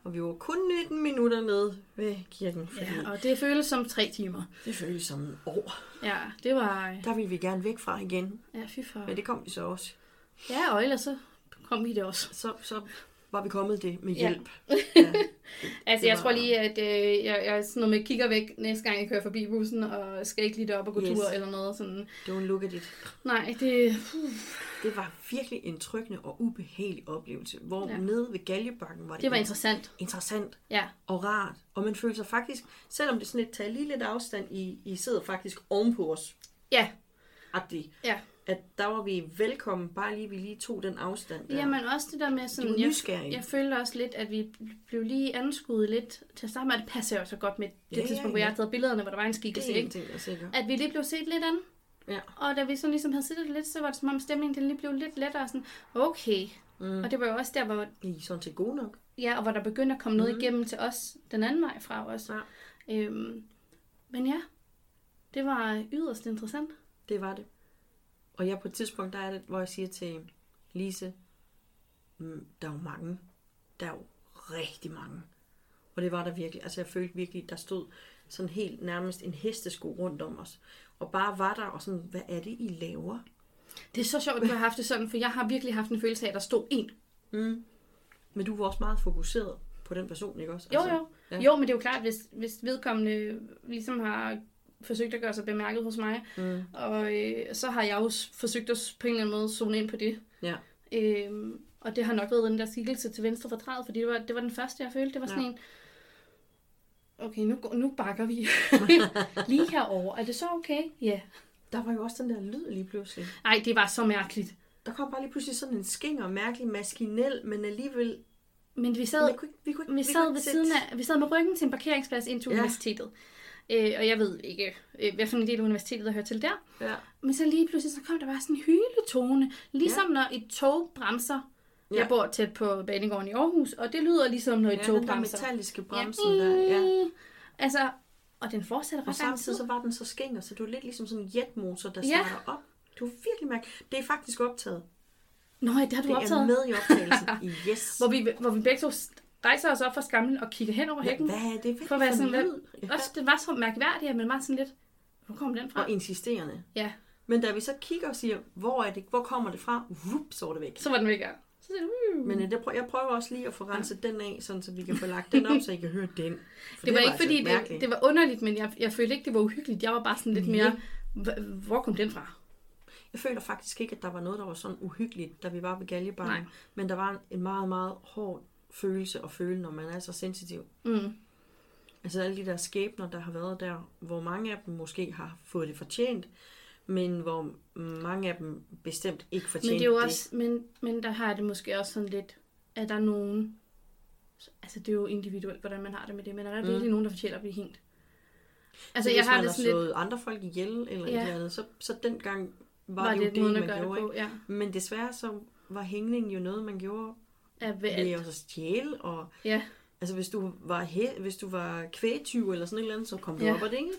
Og vi var kun 19 minutter nede ved kirken, ja. Og det føles som tre timer. det føltes som en år. Ja, det var... Der ville vi gerne væk fra igen, Ja, fy for. men det kom vi så også. Ja, og ellers så kom vi det også. Så, så var vi kommet det med Ja. hjælp. Ja. Altså, Det jeg var- tror lige, at øh, jeg, jeg sådan noget med kigger væk næste gang, jeg kører forbi bussen, og skal ikke lige derop og gå Yes. tur eller noget sådan. Don't look at it. Nej, det... Det var virkelig en tryggende og ubehagelig oplevelse, hvor Ja. ja. nede ved Galjebakken var det, Det var interessant. interessant Ja, og rart. Og man følte sig faktisk, selvom det sådan lidt tager lige lidt afstand, I, I sidder faktisk ovenpå os. ja, Agtigt. ja. At der var vi velkommen, bare lige vi lige tog den afstand der. Jamen også det der med sådan... var Jeg, jeg følte også lidt, at vi blev lige anskuet lidt til at starte med, at det passer jo så godt med det Ja, ja, tidspunkt, hvor jeg ja. har taget billederne, hvor der var en det skikkelse, ikke? At vi lige blev set lidt an. Ja. Og da vi sådan ligesom havde siddet lidt, så var det som om stemningen den lige blev lidt lettere. Sådan, okay. Mm. Og det var jo også der, hvor, I er sådan set gode nok. ja, og hvor der begyndte at komme noget Mhm. igennem til os den anden vej fra os. Ja. Øhm, men ja, det var yderst interessant. Det var det. Og jeg på et tidspunkt, der er det, hvor jeg siger til Lise, mm, der er jo mange. Der er jo rigtig mange. Og det var der virkelig. Altså jeg følte virkelig, der stod sådan helt nærmest en hestesko rundt om os. Og bare var der, og sådan, hvad er det, I laver? Det er så sjovt, at du har haft det sådan, for jeg har virkelig haft en følelse af, at der stod en. Mm. Men du var også meget fokuseret på den person, ikke også? Jo, jo. ja. Jo, men det er jo klart, hvis, hvis vedkommende ligesom har forsøgt at gøre sig bemærket hos mig, Mm. og øh, så har jeg jo s- forsøgt at på en eller anden måde zone ind på det. Ja. Øhm, og det har nok været den der skikkelse til venstre for træet, fordi det var, det var den første, jeg følte. Det var sådan Ja. en, okay, nu, nu bakker vi lige herover. Er det så okay? Ja. Der var jo også den der lyd lige pludselig. Nej, det var så mærkeligt. Der kom bare lige pludselig sådan en skinger, mærkelig maskinel, men alligevel... Men vi sad, vi kunne, vi kunne, vi sad ikke ved sætte- siden af, vi sad med ryggen til en parkeringsplads ind til Ja. universitetet. Øh, og jeg ved ikke, øh, hvad for en del af universitetet, der hører til der. Ja. Men så lige pludselig, så kom der bare sådan en hyletone. Ligesom når et tog bremser. Jeg Ja. bor tæt på banegården i Aarhus, og det lyder ligesom, når et Ja, tog den der bremser. metalliske bremsen der, ja. Altså, og den fortsætter ret lang tid. så var den så skænger, så det var lidt ligesom sådan en jetmotor, der Ja. starter op. Det var virkelig mærkeligt. Det er faktisk optaget. Nå, ja, det har du Det optaget. er med i optagelsen. yes. Hvor vi, hvor vi begge to rejser os op fra skamlen og kigger hen over Ja, hækken. hvad er det for at være for sådan lyd? Ja. også, det var så mærkværdigt, men meget sådan lidt, hvor kom den fra? Og insisterende. Ja, Men da vi så kigger og siger, hvor er det, hvor kommer det fra? Vup, så var det væk. så var den væk her. Så siger du, uh. Men øh, det prøver, jeg prøver også lige at få renset den af, sådan, så vi kan få lagt den op, så I kan høre den. For det var ikke altså fordi, det, mærkeligt. det var underligt, men jeg, jeg følte ikke, det var uhyggeligt. Jeg var bare sådan lidt mere, "Hva- hvor kom den fra? Jeg føler faktisk ikke, at der var noget, der var sådan uhyggeligt, da vi var ved Nej. Galjebakken. Men der var en meget, meget hård følelse at føle, når man er så sensitiv. Mm. Altså alle de der skæbner, der har været der, hvor mange af dem måske har fået det fortjent, men hvor mange af dem bestemt ikke fortjent Men det er jo også, men, men der har jeg det måske også sådan lidt, at der er nogen, altså det er jo individuelt, hvordan man har det med det, men er der Mm. virkelig nogen, der fortæller at blive hængt? Altså så jeg har man det har sådan lidt, slået andre folk ihjel eller Ja. et eller andet, så, så dengang var, var det det jo et det, man gjorde. det på, ja. Men desværre så var hængning jo noget, man gjorde Er ved at stjæle, og Ja, altså hvis du var, he- hvis du var kvægtyv eller sådan et eller andet, så kom du Ja. op og det, ikke?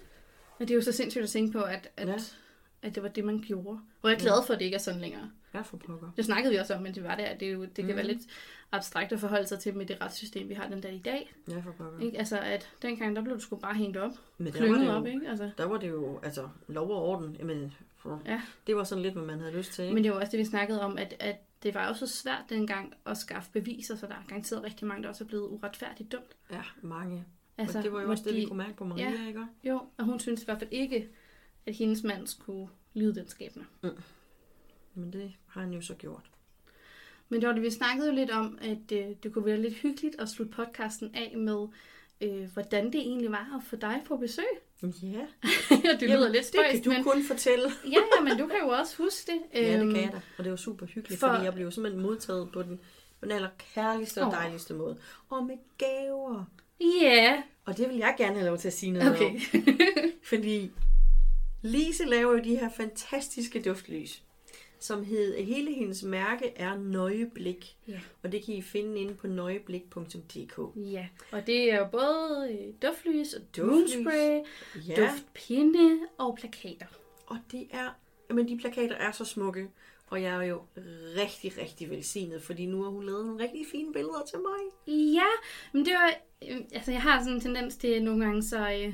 men det er jo så sindssygt at tænke på, at, at, Ja. at det var det, man gjorde. Og jeg er glad for, at det ikke er sådan længere. Ja, for pokker. Det snakkede vi også om, men det var det, at det, jo, det kan Mhm. være lidt abstrakt at forholde sig til med det retssystem, vi har den dag i dag. Ja, for pokker. Ikke? Altså, at dengang, der blev du sgu bare hængt op, Men der var, det op, jo, ikke? Altså, der var det jo, altså, lov og orden. Jamen, for, Ja. det var sådan lidt, hvad man havde lyst til, ikke? men det var også det, vi snakkede om, at, at det var jo så svært dengang at skaffe beviser, så der er garanteret rigtig mange, der også er blevet uretfærdigt dømt. Ja, mange. Altså, og det var jo også det, vi de- kunne mærke på Maria, Ja. ikke? Jo, og hun synes i hvert fald ikke, at hendes mand skulle lide den skæbne. Men det har han jo så gjort. Men det var det, vi snakkede jo lidt om, at øh, det kunne være lidt hyggeligt at slutte podcasten af med, øh, hvordan det egentlig var at få dig på besøg. Ja, det lyder lidt det spøjst, kan du men, kun fortælle. ja, ja, men du kan jo også huske det. Ja, det Øhm, kan jeg da. Og det var super hyggeligt, for- for... fordi jeg blev simpelthen modtaget på den, på den allerkærligste og Åh. dejligste måde. Og med gaver. Ja, Og det vil jeg gerne have lov til at sige noget okay. om. Fordi Lise laver jo de her fantastiske duftlys, som hed, hele hendes mærke er Nøjeblik. Ja. Og det kan I finde inde på nøjeblik.dk. Ja, og det er jo både øh, duftlys og duftspray, Ja, duftpinde og plakater. og det er, men de plakater er så smukke. Og jeg er jo rigtig, rigtig velsignet, fordi nu har hun lavet nogle rigtig fine billeder til mig. Ja, men det var... Øh, altså, jeg har sådan en tendens til nogle gange, så... Øh, så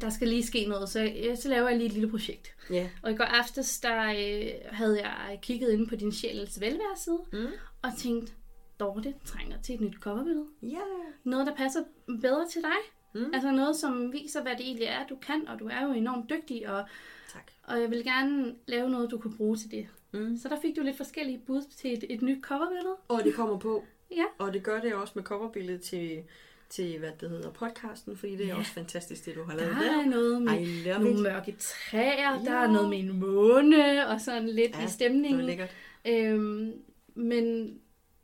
der skal lige ske noget, så, øh, så laver jeg lige et lille projekt. Ja. Og i går aftes, der øh, havde jeg kigget ind på din sjæls velværeside, Mm. og tænkt, Dorte trænger til et nyt coverbillede. Ja. Noget, der passer bedre til dig. Mm. Altså noget, som viser, hvad det egentlig er, du kan, og du er jo enormt dygtig, og, Tak. og jeg vil gerne lave noget, du kan bruge til det. Mm. Så der fik du lidt forskellige bud til et, et nyt coverbillede. Og det kommer på. Ja. Og det gør det også med coverbilledet til, til hvad det hedder, podcasten, fordi det er Ja. også fantastisk, det du har Der lavet er der. noget med nogle it. mørke træer, der Ja. er noget med en måne, og sådan lidt Ja, i Det er stemningen. lækkert. Øhm, men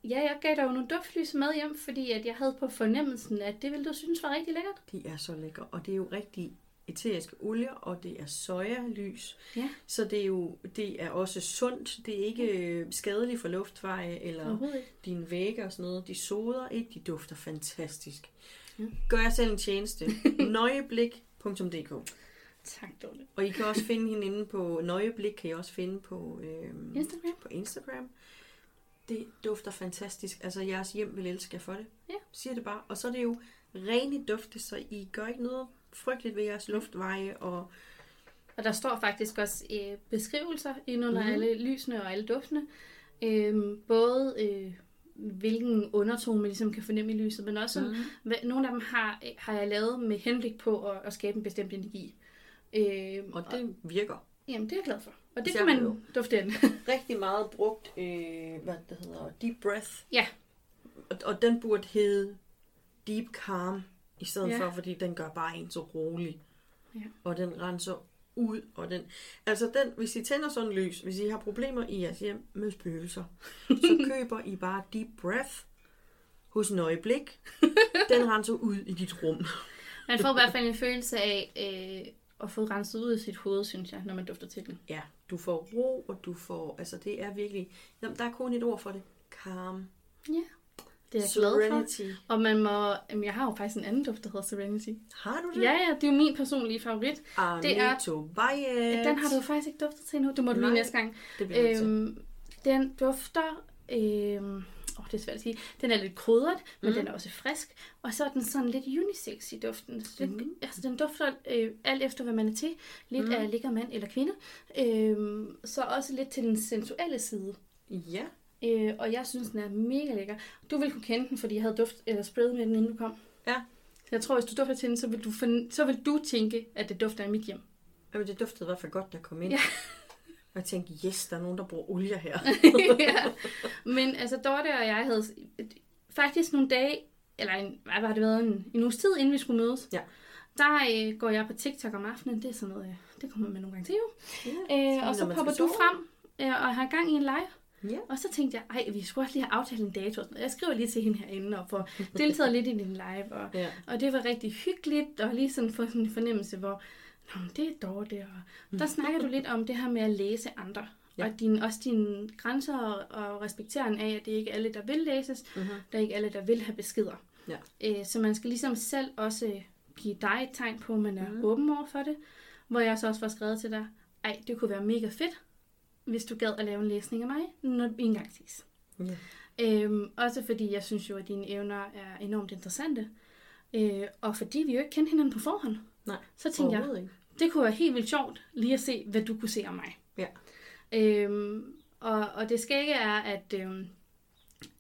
ja, jeg gav dig jo nogle duftlys med hjem, fordi at jeg havde på fornemmelsen, at det ville du synes var rigtig lækkert. De er så lækre, og det er jo rigtig eteriske olier, og det er sojalys. Ja. Så det er jo det er også sundt. Det er ikke øh, skadeligt for luftveje eller dine vægge og sådan noget. De soder ikke, de dufter fantastisk. Ja. Gør jeg selv en tjeneste. Nøjeblik.dk Tak, Dorte. Og I kan også finde hende inde på Nøjeblik, kan I også finde på, øhm, Instagram. på Instagram. Det dufter fantastisk. Altså, jeres hjem vil elske jer for det. Ja. Siger det bare. Og så er det jo rene dufte, så I gør ikke noget frygteligt ved jeres luftveje. Og Og der står faktisk også øh, beskrivelser ind under Mhm. mm. alle lysene og alle duftene. Øhm, både øh, hvilken undertone man ligesom kan fornemme i lyset, men også mm. hvad, nogle af dem har, øh, har jeg lavet med henblik på at, at skabe en bestemt energi. Øhm, og det virker. Jamen, det er jeg glad for. Og det Så kan man jo. dufte ind. Rigtig meget brugt, øh, hvad det hedder, deep breath. Ja. Og, og den burde hedde deep calm, i stedet Ja. for, fordi den gør bare en så rolig. Ja. Og den renser ud, og den... Altså, den, hvis I tænder sådan lys, hvis I har problemer i jeres hjem med spøgelser, så køber I bare deep breath hos en øjeblik. Den renser ud i dit rum. Man får i hvert fald en følelse af øh, at få renset ud i sit hoved, synes jeg, når man dufter til den. Ja, du får ro, og du får... Altså, det er virkelig... Jamen, der er kun et ord for det. Calm. Ja, det er jeg glad for. Serenity. Og man må... Jamen, jeg har jo faktisk en anden duft, der hedder Serenity. Har du det? Ja, ja, det er jo min personlige favorit. Det er- Bayet. Den har du faktisk ikke duftet til endnu. Det må du lige næste gang. Det bliver øhm, den dufter... Øhm, åh, det er svært at sige. Den er lidt krydret, men Mhm. den er også frisk. Og så er den sådan lidt unisex i duften. Så Lidt, Mhm. Altså, den dufter øh, alt efter, hvad man er til. Lidt Mhm. af ligger mand eller kvinde. Øhm, så også lidt til den sensuelle side. Ja. Øh, og jeg synes, den er mega lækker. Du vil kunne kende den, fordi jeg havde duft, eller sprayet med den, inden du kom. Ja. Så jeg tror, hvis du dufter til den, så vil du, forn- så vil du tænke, at det dufter i mit hjem. Jamen, det duftede i hvert fald godt, jeg kom ind. Ja. Og jeg tænkte, yes, der er nogen, der bruger olie her. ja. Men altså, Dorte og jeg havde faktisk nogle dage, eller en, hvad var det været, en, en uges tid, inden vi skulle mødes. Ja. Der øh, går jeg på TikTok om aftenen. Det er sådan noget, øh, det kommer man nogle gange til jo. Ja, Øh, og så popper du frem øh, og har gang i en live. Ja. Og så tænkte jeg, ej, vi skulle også lige have aftalt en dato. og. Jeg skriver lige til hende herinde og får deltaget lidt i din live. Og, Ja. og det var rigtig hyggeligt, og lige sådan få sådan en fornemmelse, hvor Nå, det er Dorte. Og der snakker du lidt om det her med at læse andre. Ja. Og din, også dine grænser og, og respekteren af, at det ikke er alle, der vil læses. Mhm. Der er ikke alle, der vil have beskeder. Ja. Øh, så man skal ligesom selv også give dig et tegn på, at man er mm. åben over for det. Hvor jeg så også var skrevet til dig, ej, det kunne være mega fedt, hvis du gad at lave en læsning af mig, når en gang ses. Ja. Øhm, også fordi jeg synes jo, at dine evner er enormt interessante. Øh, og fordi vi jo ikke kendte hinanden på forhånd, Nej, så tænkte jeg, ikke. det kunne være helt vildt sjovt lige at se, hvad du kunne se om mig. Ja. Øhm, og, og det ikke er, at, øhm,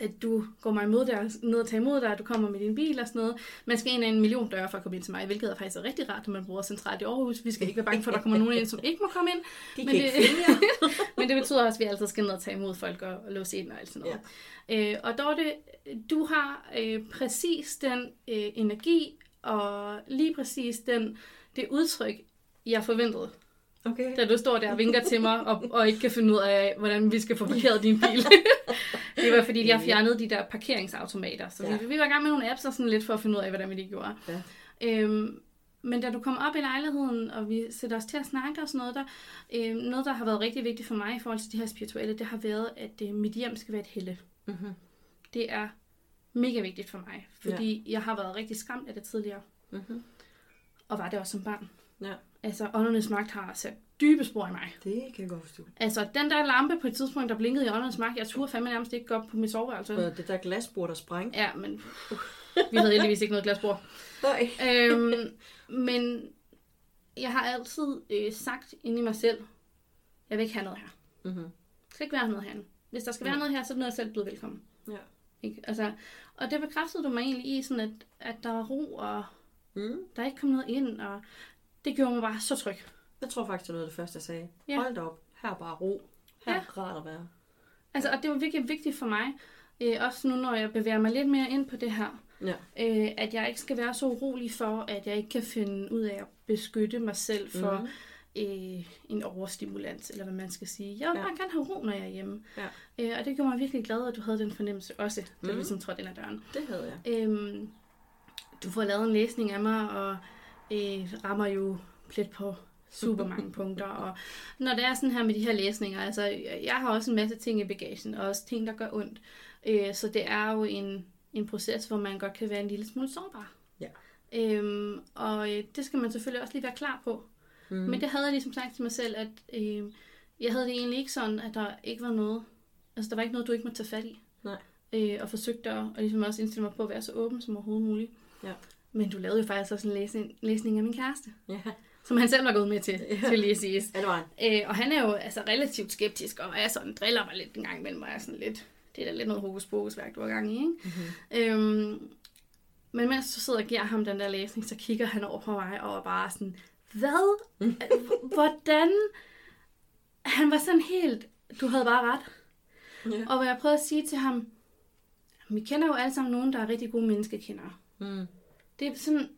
at du går mig imod der, ned og tager imod dig, at du kommer med din bil og sådan noget. Man skal ind af en million døre for at komme ind til mig, hvilket er faktisk rigtig rart, når man bor centralt i Aarhus. Vi skal ikke være bange for, at der kommer nogen ind, som ikke må komme ind. De Men det-. Men det betyder også, at vi altid skal ned og tage imod folk og, og låse ind og alt sådan noget. Ja. Øh, og Dorte, du har øh, præcis den øh, energi og lige præcis den, det udtryk, jeg forventede, Okay. da du står der og vinker til mig og, og ikke kan finde ud af, hvordan vi skal få parkeret din bil. det var fordi, jeg fjernede de der parkeringsautomater. Så Ja. vi, vi var i gang med nogle apps og sådan lidt for at finde ud af, hvordan vi det gjorde. Ja. Øhm, men da du kom op i lejligheden, og vi sætter os til at snakke og sådan noget, der, øh, noget, der har været rigtig vigtigt for mig i forhold til det her spirituelle, det har været, at øh, mit hjem skal være et helle. Mhm. Det er mega vigtigt for mig, fordi ja. jeg har været rigtig skræmt af det tidligere, Mhm. og var det også som barn. Ja, Altså, åndernes magt har sat dybe spor i mig. det kan jeg godt forstå. Altså, den der lampe på et tidspunkt, der blinkede i åndernes magt, jeg turde fandme nærmest ikke gå op på mit soveværelse. Og det der glasbord, der sprængte. Ja, men vi havde heldigvis ikke noget glasbord. Nej. øhm, men jeg har altid øh, sagt inde i mig selv, jeg vil ikke have noget her. Mhm. Der skal ikke være noget herinde. Hvis der skal være noget her, så er jeg selv blevet velkommen. Ja. Ikke? Altså, og det bekræftede du mig egentlig i, sådan at, at der var ro, og Mm. der ikke kom noget ind, og det gjorde mig bare så tryg. Jeg tror faktisk, det var noget af det første, jeg sagde. Ja. Hold da op. Her er bare ro. Her Ja. er rart at være. Altså, og det var virkelig vigtigt for mig, øh, også nu når jeg bevæger mig lidt mere ind på det her, Ja. øh, at jeg ikke skal være så urolig for, at jeg ikke kan finde ud af at beskytte mig selv for Mhm. øh, en overstimulans, eller hvad man skal sige. Jeg vil Ja. bare gerne have ro, når jeg er hjemme. Ja. Øh, og det gjorde mig virkelig glad, at du havde den fornemmelse også, da Mhm. du ligesom trådte ind ad døren. Det havde jeg. Øhm, du får lavet en læsning af mig, og øh, rammer jo plet på super mange punkter. Og når det er sådan her med de her læsninger, altså jeg har også en masse ting i bagagen, og også ting, der gør ondt. Øh, så det er jo en, en proces, hvor man godt kan være en lille smule sårbar. Ja. Øhm, og øh, det skal man selvfølgelig også lige være klar på. Mm. Men det havde jeg ligesom sagt til mig selv, at øh, jeg havde det egentlig ikke sådan, at der ikke var noget, altså der var ikke noget, du ikke måtte tage fat i. Nej. Øh, og forsøgte at og ligesom også indstille mig på at være så åben som overhovedet muligt. Ja. Men du lavede jo faktisk også en læsning, læsning af min kæreste, Ja. som han selv var gået med til, Ja. til lige at siges. Ja, det var han. Øh, og han er jo altså relativt skeptisk, og er sådan, driller mig lidt en gang imellem, og er sådan lidt, det er da lidt noget hokus pokus værk, du har gang i, ikke? Mm-hmm. Øhm, men mens du sidder og giver ham den der læsning, så kigger han over på mig og er bare sådan, hvad? Hvordan? Han var sådan helt, du havde bare ret. Ja. Og hvor jeg prøvede at sige til ham, vi kender jo alle sammen nogen, der er rigtig gode menneskekendere. Mm. Det er sådan,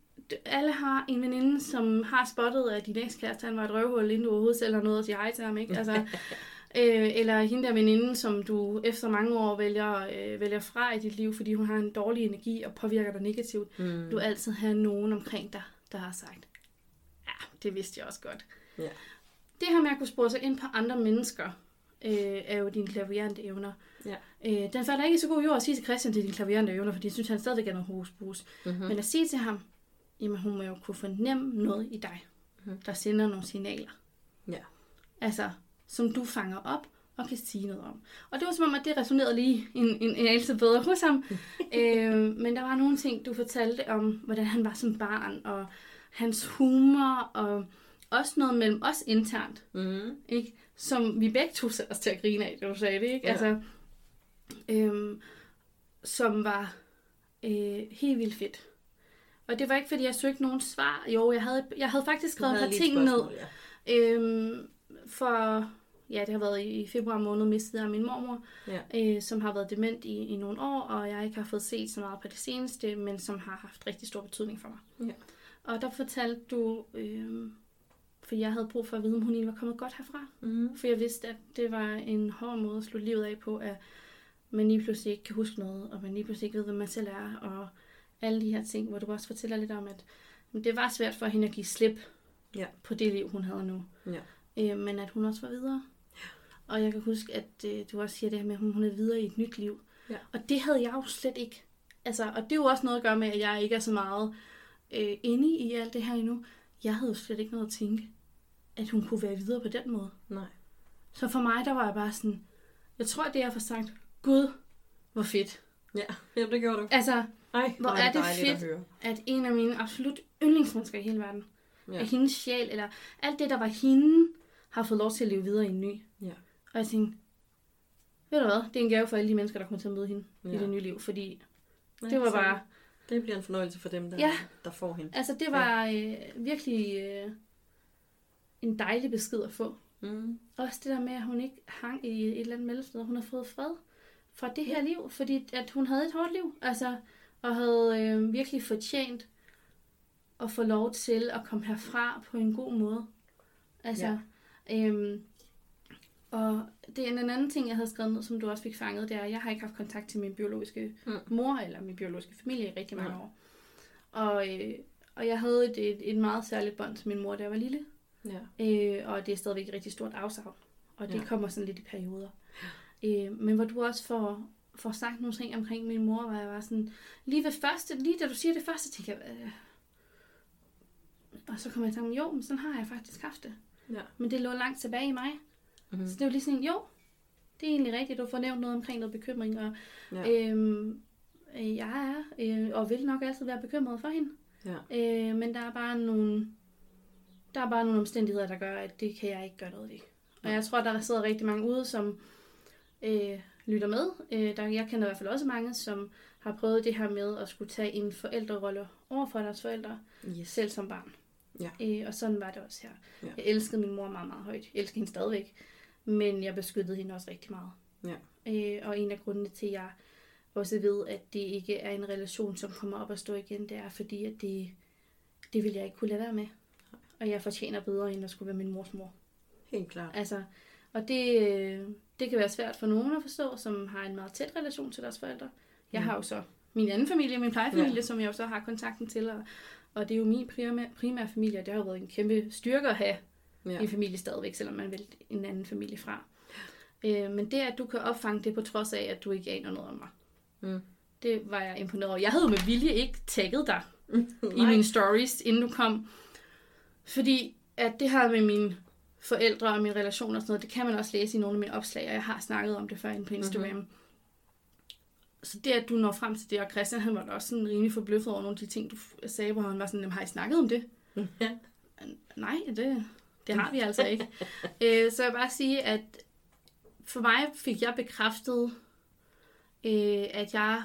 alle har en veninde, som har spottet, at din ekskæreste, han var et røvhul, inden du overhovedet selv har noget at sige hej til ham, ikke? Altså, øh, eller hende der veninde, som du efter mange år vælger, øh, vælger fra i dit liv, fordi hun har en dårlig energi og påvirker dig negativt. Mm. Du vil altid have nogen omkring dig, der har sagt, ja, det vidste jeg også godt. Ja. Det her med at kunne spore sig ind på andre mennesker, øh, er jo dine klaviante evner. Ja. Øh, den falder ikke i så god jord at sige til Christian, det er dine klaviante evner, fordi jeg synes, han stadigvæk er noget hokus Mm-hmm. Men at sige til ham, jamen hun må jo kunne fornemme noget i dig, Mhm. der sender nogle signaler. Ja. Altså, som du fanger op og kan sige noget om. Og det var som om, at det resonerede lige en, en, en anelse bedre hos ham. øh, men der var nogle ting, du fortalte om, hvordan han var som barn, og hans humor, og også noget mellem os internt, Mm. ikke? som vi begge to satte os til at grine af, du sagde det. Ikke? Ja. Altså, øhm, som var øh, helt vildt fedt. Og det var ikke, fordi jeg søgte nogen svar. Jo, jeg havde, jeg havde faktisk skrevet et par ting ned. Ja. Øhm, for, ja, det har været i, i februar måned, mistede jeg min mormor, Ja. øh, som har været dement i, i nogle år, og jeg ikke har fået set så meget på det seneste, men som har haft rigtig stor betydning for mig. Ja. Og der fortalte du, øh, for jeg havde brug for at vide, om hun egentlig var kommet godt herfra. Mm. For jeg vidste, at det var en hård måde at slå livet af på, at man lige pludselig ikke kan huske noget, og man lige pludselig ikke ved, hvem man selv er, og alle de her ting, hvor du også fortæller lidt om, at det var svært for hende at give slip Ja. på det liv, hun havde nu. Ja. Øh, men at hun også var videre. Og jeg kan huske, at øh, du også siger det her med, at hun, hun er videre i et nyt liv. Ja. Og det havde jeg jo slet ikke. Altså, og det er jo også noget at gøre med, at jeg ikke er så meget øh, inde i alt det her endnu. Jeg havde jo slet ikke noget at tænke, at hun kunne være videre på den måde. Nej. Så for mig, der var jeg bare sådan, jeg tror, det jeg får sagt, Gud, hvor fedt. Ja, jamen, det gjorde du. Altså, Ej, hvor er det fedt, at en af mine absolut yndlingsmennesker i hele verden, Ja. ja. af hendes sjæl, eller alt det, der var hende, har fået lov til at leve videre i en ny. Ja. Og jeg tænkte, ved du hvad, det er en gave for alle de mennesker, der kommer til at møde hende ja. i Ja. det nye liv, fordi Nej, det var bare, Det bliver en fornøjelse for dem, der, Ja. der får hende. altså det var øh, virkelig øh, en dejlig besked at få. Mm. Også det der med, at hun ikke hang i et eller andet mellemsted. Hun har fået fred fra det her liv, fordi at hun havde et hårdt liv. Altså, og havde øh, virkelig fortjent at få lov til at komme herfra på en god måde. Altså, ja. øhm, og det er en anden ting, jeg havde skrevet ned, som du også fik fanget, det er, at jeg har ikke haft kontakt til min biologiske Mm. mm. mor eller min biologiske familie i rigtig mange Nej. år. Og, øh, og jeg havde et, et, et meget særligt bånd til min mor, da jeg var lille. Ja. Øh, og det er stadigvæk et rigtig stort afsavn. Og det ja. kommer sådan lidt i perioder. Øh, men hvor du også får, får sagt nogle ting omkring min mor, hvor jeg var sådan, lige ved første, lige da du siger det første, tænkte jeg, øh, og så kom jeg til, jo, men sådan har jeg faktisk haft det. Ja. Men det lå langt tilbage i mig. Mhm. Mm. Så det var lige sådan, jo, det er egentlig rigtigt, du får nævnt noget omkring noget bekymring, og Ja. øhm, øh, jeg er, øh, og vil nok altid være bekymret for hende. Ja. Øh, men der er bare nogle, der er bare nogle omstændigheder, der gør, at det kan jeg ikke gøre noget ved. Og jeg tror, der sidder rigtig mange ude, som øh, lytter med. Øh, der, jeg kender i hvert fald også mange, som har prøvet det her med at skulle tage en forældrerolle over for deres forældre, Yes. selv som barn. Ja. Øh, og sådan var det også her. Ja. Jeg elskede min mor meget, meget højt. Jeg elsker hende stadigvæk. Men jeg beskyttede hende også rigtig meget. Ja. Øh, og en af grundene til, at jeg også ved, at det ikke er en relation, som kommer op og stå igen, det er fordi, at det, det vil jeg ikke kunne lade være med. Og jeg fortjener bedre, end at skulle være min mors mor. Helt klart. Altså, og det, øh, det kan være svært for nogen at forstå, som har en meget tæt relation til deres forældre. Jeg har jo så min anden familie, min plejefamilie, Ja. som jeg jo så har kontakten til, og, og det er jo min primære, primære familie, og det har jo været en kæmpe styrke at have Ja. en familie stadigvæk, selvom man vil en anden familie fra. Øh, men det, at du kan opfange det på trods af, at du ikke aner noget om mig, Mm. det var jeg imponeret over. Jeg havde jo med vilje ikke tagget dig i mine stories, inden du kom. Fordi at det her med mine forældre og mine relationer og sådan noget, det kan man også læse i nogle af mine opslag, og jeg har snakket om det før inde på Instagram. Mm-hmm. Så det, at du når frem til det, og Christian, han var da også sådan rimelig forbløffet over nogle af de ting, du sagde, hvor han var sådan, "Jamen, har I snakket om det? Ja. Nej, det, det har vi altså ikke. øh, så jeg vil bare sige, at for mig fik jeg bekræftet, øh, at jeg,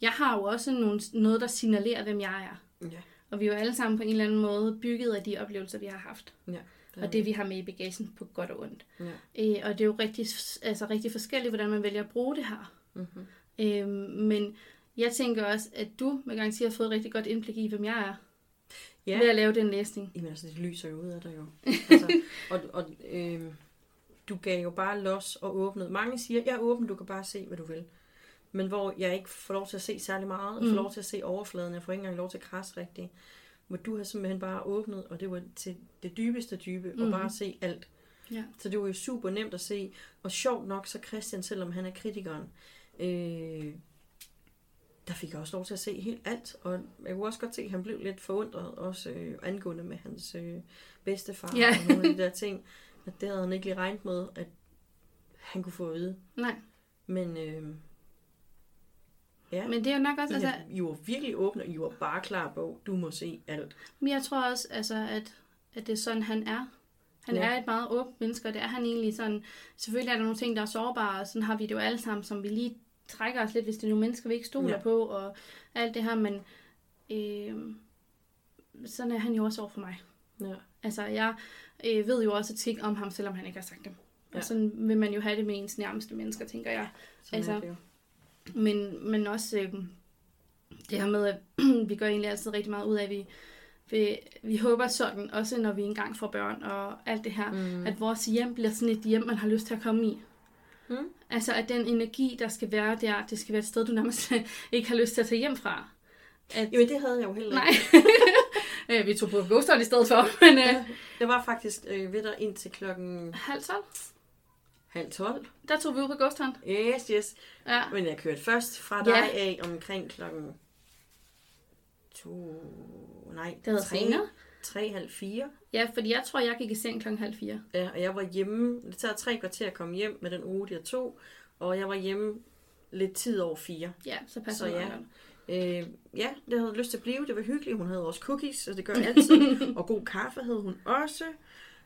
jeg har jo også nogle, noget, der signalerer, hvem jeg er. Ja. Og vi er jo alle sammen på en eller anden måde bygget af de oplevelser, vi har haft. Ja. Og det, vi har med i bagagen på godt og ondt. Ja. Øh, og det er jo rigtig, altså, rigtig forskelligt, hvordan man vælger at bruge det her. Mm-hmm. Øh, men jeg tænker også, at du med garanti har fået et rigtig godt indblik i, hvem jeg er, Ja. ved at lave den læsning. Jamen altså, det lyser jo ud af dig jo. Altså, og og øh, du gav jo bare los og åbnede. Mange siger, jeg er åben, du kan bare se, hvad du vil. Men hvor jeg ikke får lov til at se særlig meget, og får Mm. lov til at se overfladen, jeg får ikke engang lov til at krasse rigtigt. Hvor du har simpelthen bare åbnet, og det var til det dybeste dybe, og Mm. bare se alt. Ja. Så det var jo super nemt at se. Og sjovt nok, så Christian, selvom han er kritikeren, øh, der fik jeg også lov til at se helt alt. Og jeg kunne også godt se, at han blev lidt forundret, også øh, angående med hans øh, bedstefar Ja. og nogle af de der ting. At det havde han ikke lige regnet med, at han kunne få at vide. Nej, Men øh, ja, men det er jo nok også, altså, I var virkelig åbne, og I var bare klar på, du må se alt. men jeg tror også, altså, at, at det er sådan, han er. Han Ja. er et meget åbent menneske, og det er han egentlig sådan, selvfølgelig er der nogle ting, der er sårbare, og sådan har vi det jo alle sammen, som vi lige trækker os lidt, hvis det er nogle mennesker, vi ikke stoler Ja. på, og alt det her, men øh, sådan er han jo også over for mig. Ja. Altså, jeg øh, ved jo også ting om ham, selvom han ikke har sagt dem. Ja. Og sådan vil man jo have det med ens nærmeste mennesker, tænker jeg. Sådan Altså, er det jo. Men, men også øh, det her med, at vi gør egentlig altid rigtig meget ud af, at vi, vi, vi håber sådan, også når vi engang får børn og alt det her, mm. at vores hjem bliver sådan et hjem, man har lyst til at komme i. Mm. Altså, at den energi, der skal være der, det skal være et sted, du nærmest ikke har lyst til at tage hjem fra. At, Jamen, det havde jeg jo heller nej. ikke. Øh, vi tog på Ghost i stedet for, men øh, Det var faktisk øh, ved dig indtil klokken halv tolv. Halv 12. Der tog vi ud på Hunt. Yes, yes. Ja. Men jeg kørte først fra Ja. dig af omkring klokken to... Nej, Det havde tre, senere. tre, halv fire. Ja, fordi jeg tror, jeg gik i seng klokken halv fire. Ja, og jeg var hjemme. Det tager tre kvarter at komme hjem med den uge, jeg tog. Og jeg var hjemme lidt tid over fire. Ja, så passer Så det ja. meget. Øh, ja, det havde lyst til at blive. Det var hyggeligt. Hun havde også cookies, og det gør jeg altid. og god kaffe havde hun også.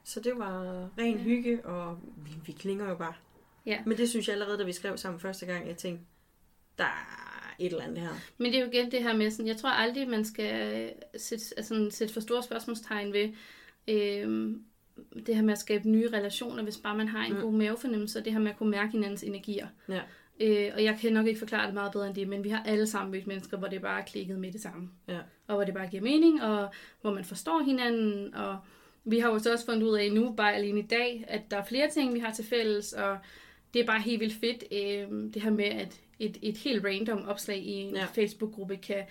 Så det var ren hygge, og vi, vi klinger jo bare. Ja. Men det synes jeg allerede, da vi skrev sammen første gang, jeg tænkte, der er et eller andet her. Men det er jo igen det her med, sådan, jeg tror aldrig, man skal sætte, altså, sætte for store spørgsmålstegn ved øh, det her med at skabe nye relationer, hvis bare man har en mm. god mavefornemmelse, og det her med at kunne mærke hinandens energier. Ja. Øh, og jeg kan nok ikke forklare det meget bedre end det, men vi har alle sammen mødt mennesker, hvor det bare er klikket med det samme. Ja. Og hvor det bare giver mening, og hvor man forstår hinanden, og vi har jo så også fundet ud af nu, bare alene i dag, at der er flere ting, vi har til fælles, og det er bare helt vildt fedt, øh, det her med, at et, et helt random opslag i en Ja. Facebook-gruppe kan,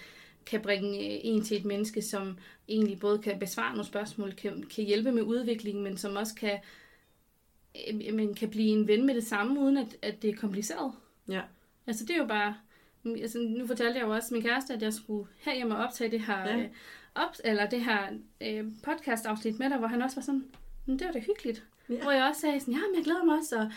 kan bringe øh, en til et menneske, som egentlig både kan besvare nogle spørgsmål, kan, kan hjælpe med udviklingen, men som også kan, øh, men kan blive en ven med det samme, uden at, at det er kompliceret. Ja. Altså det er jo bare... Altså, nu fortalte jeg jo også min kæreste, at jeg skulle herhjem og optage det her, ja. øh, op, eller det her øh, podcast-afsnit med dig, hvor han også var sådan, "Men det var da hyggeligt. Ja. Hvor jeg også sagde sådan, ja, men jeg glæder mig også, og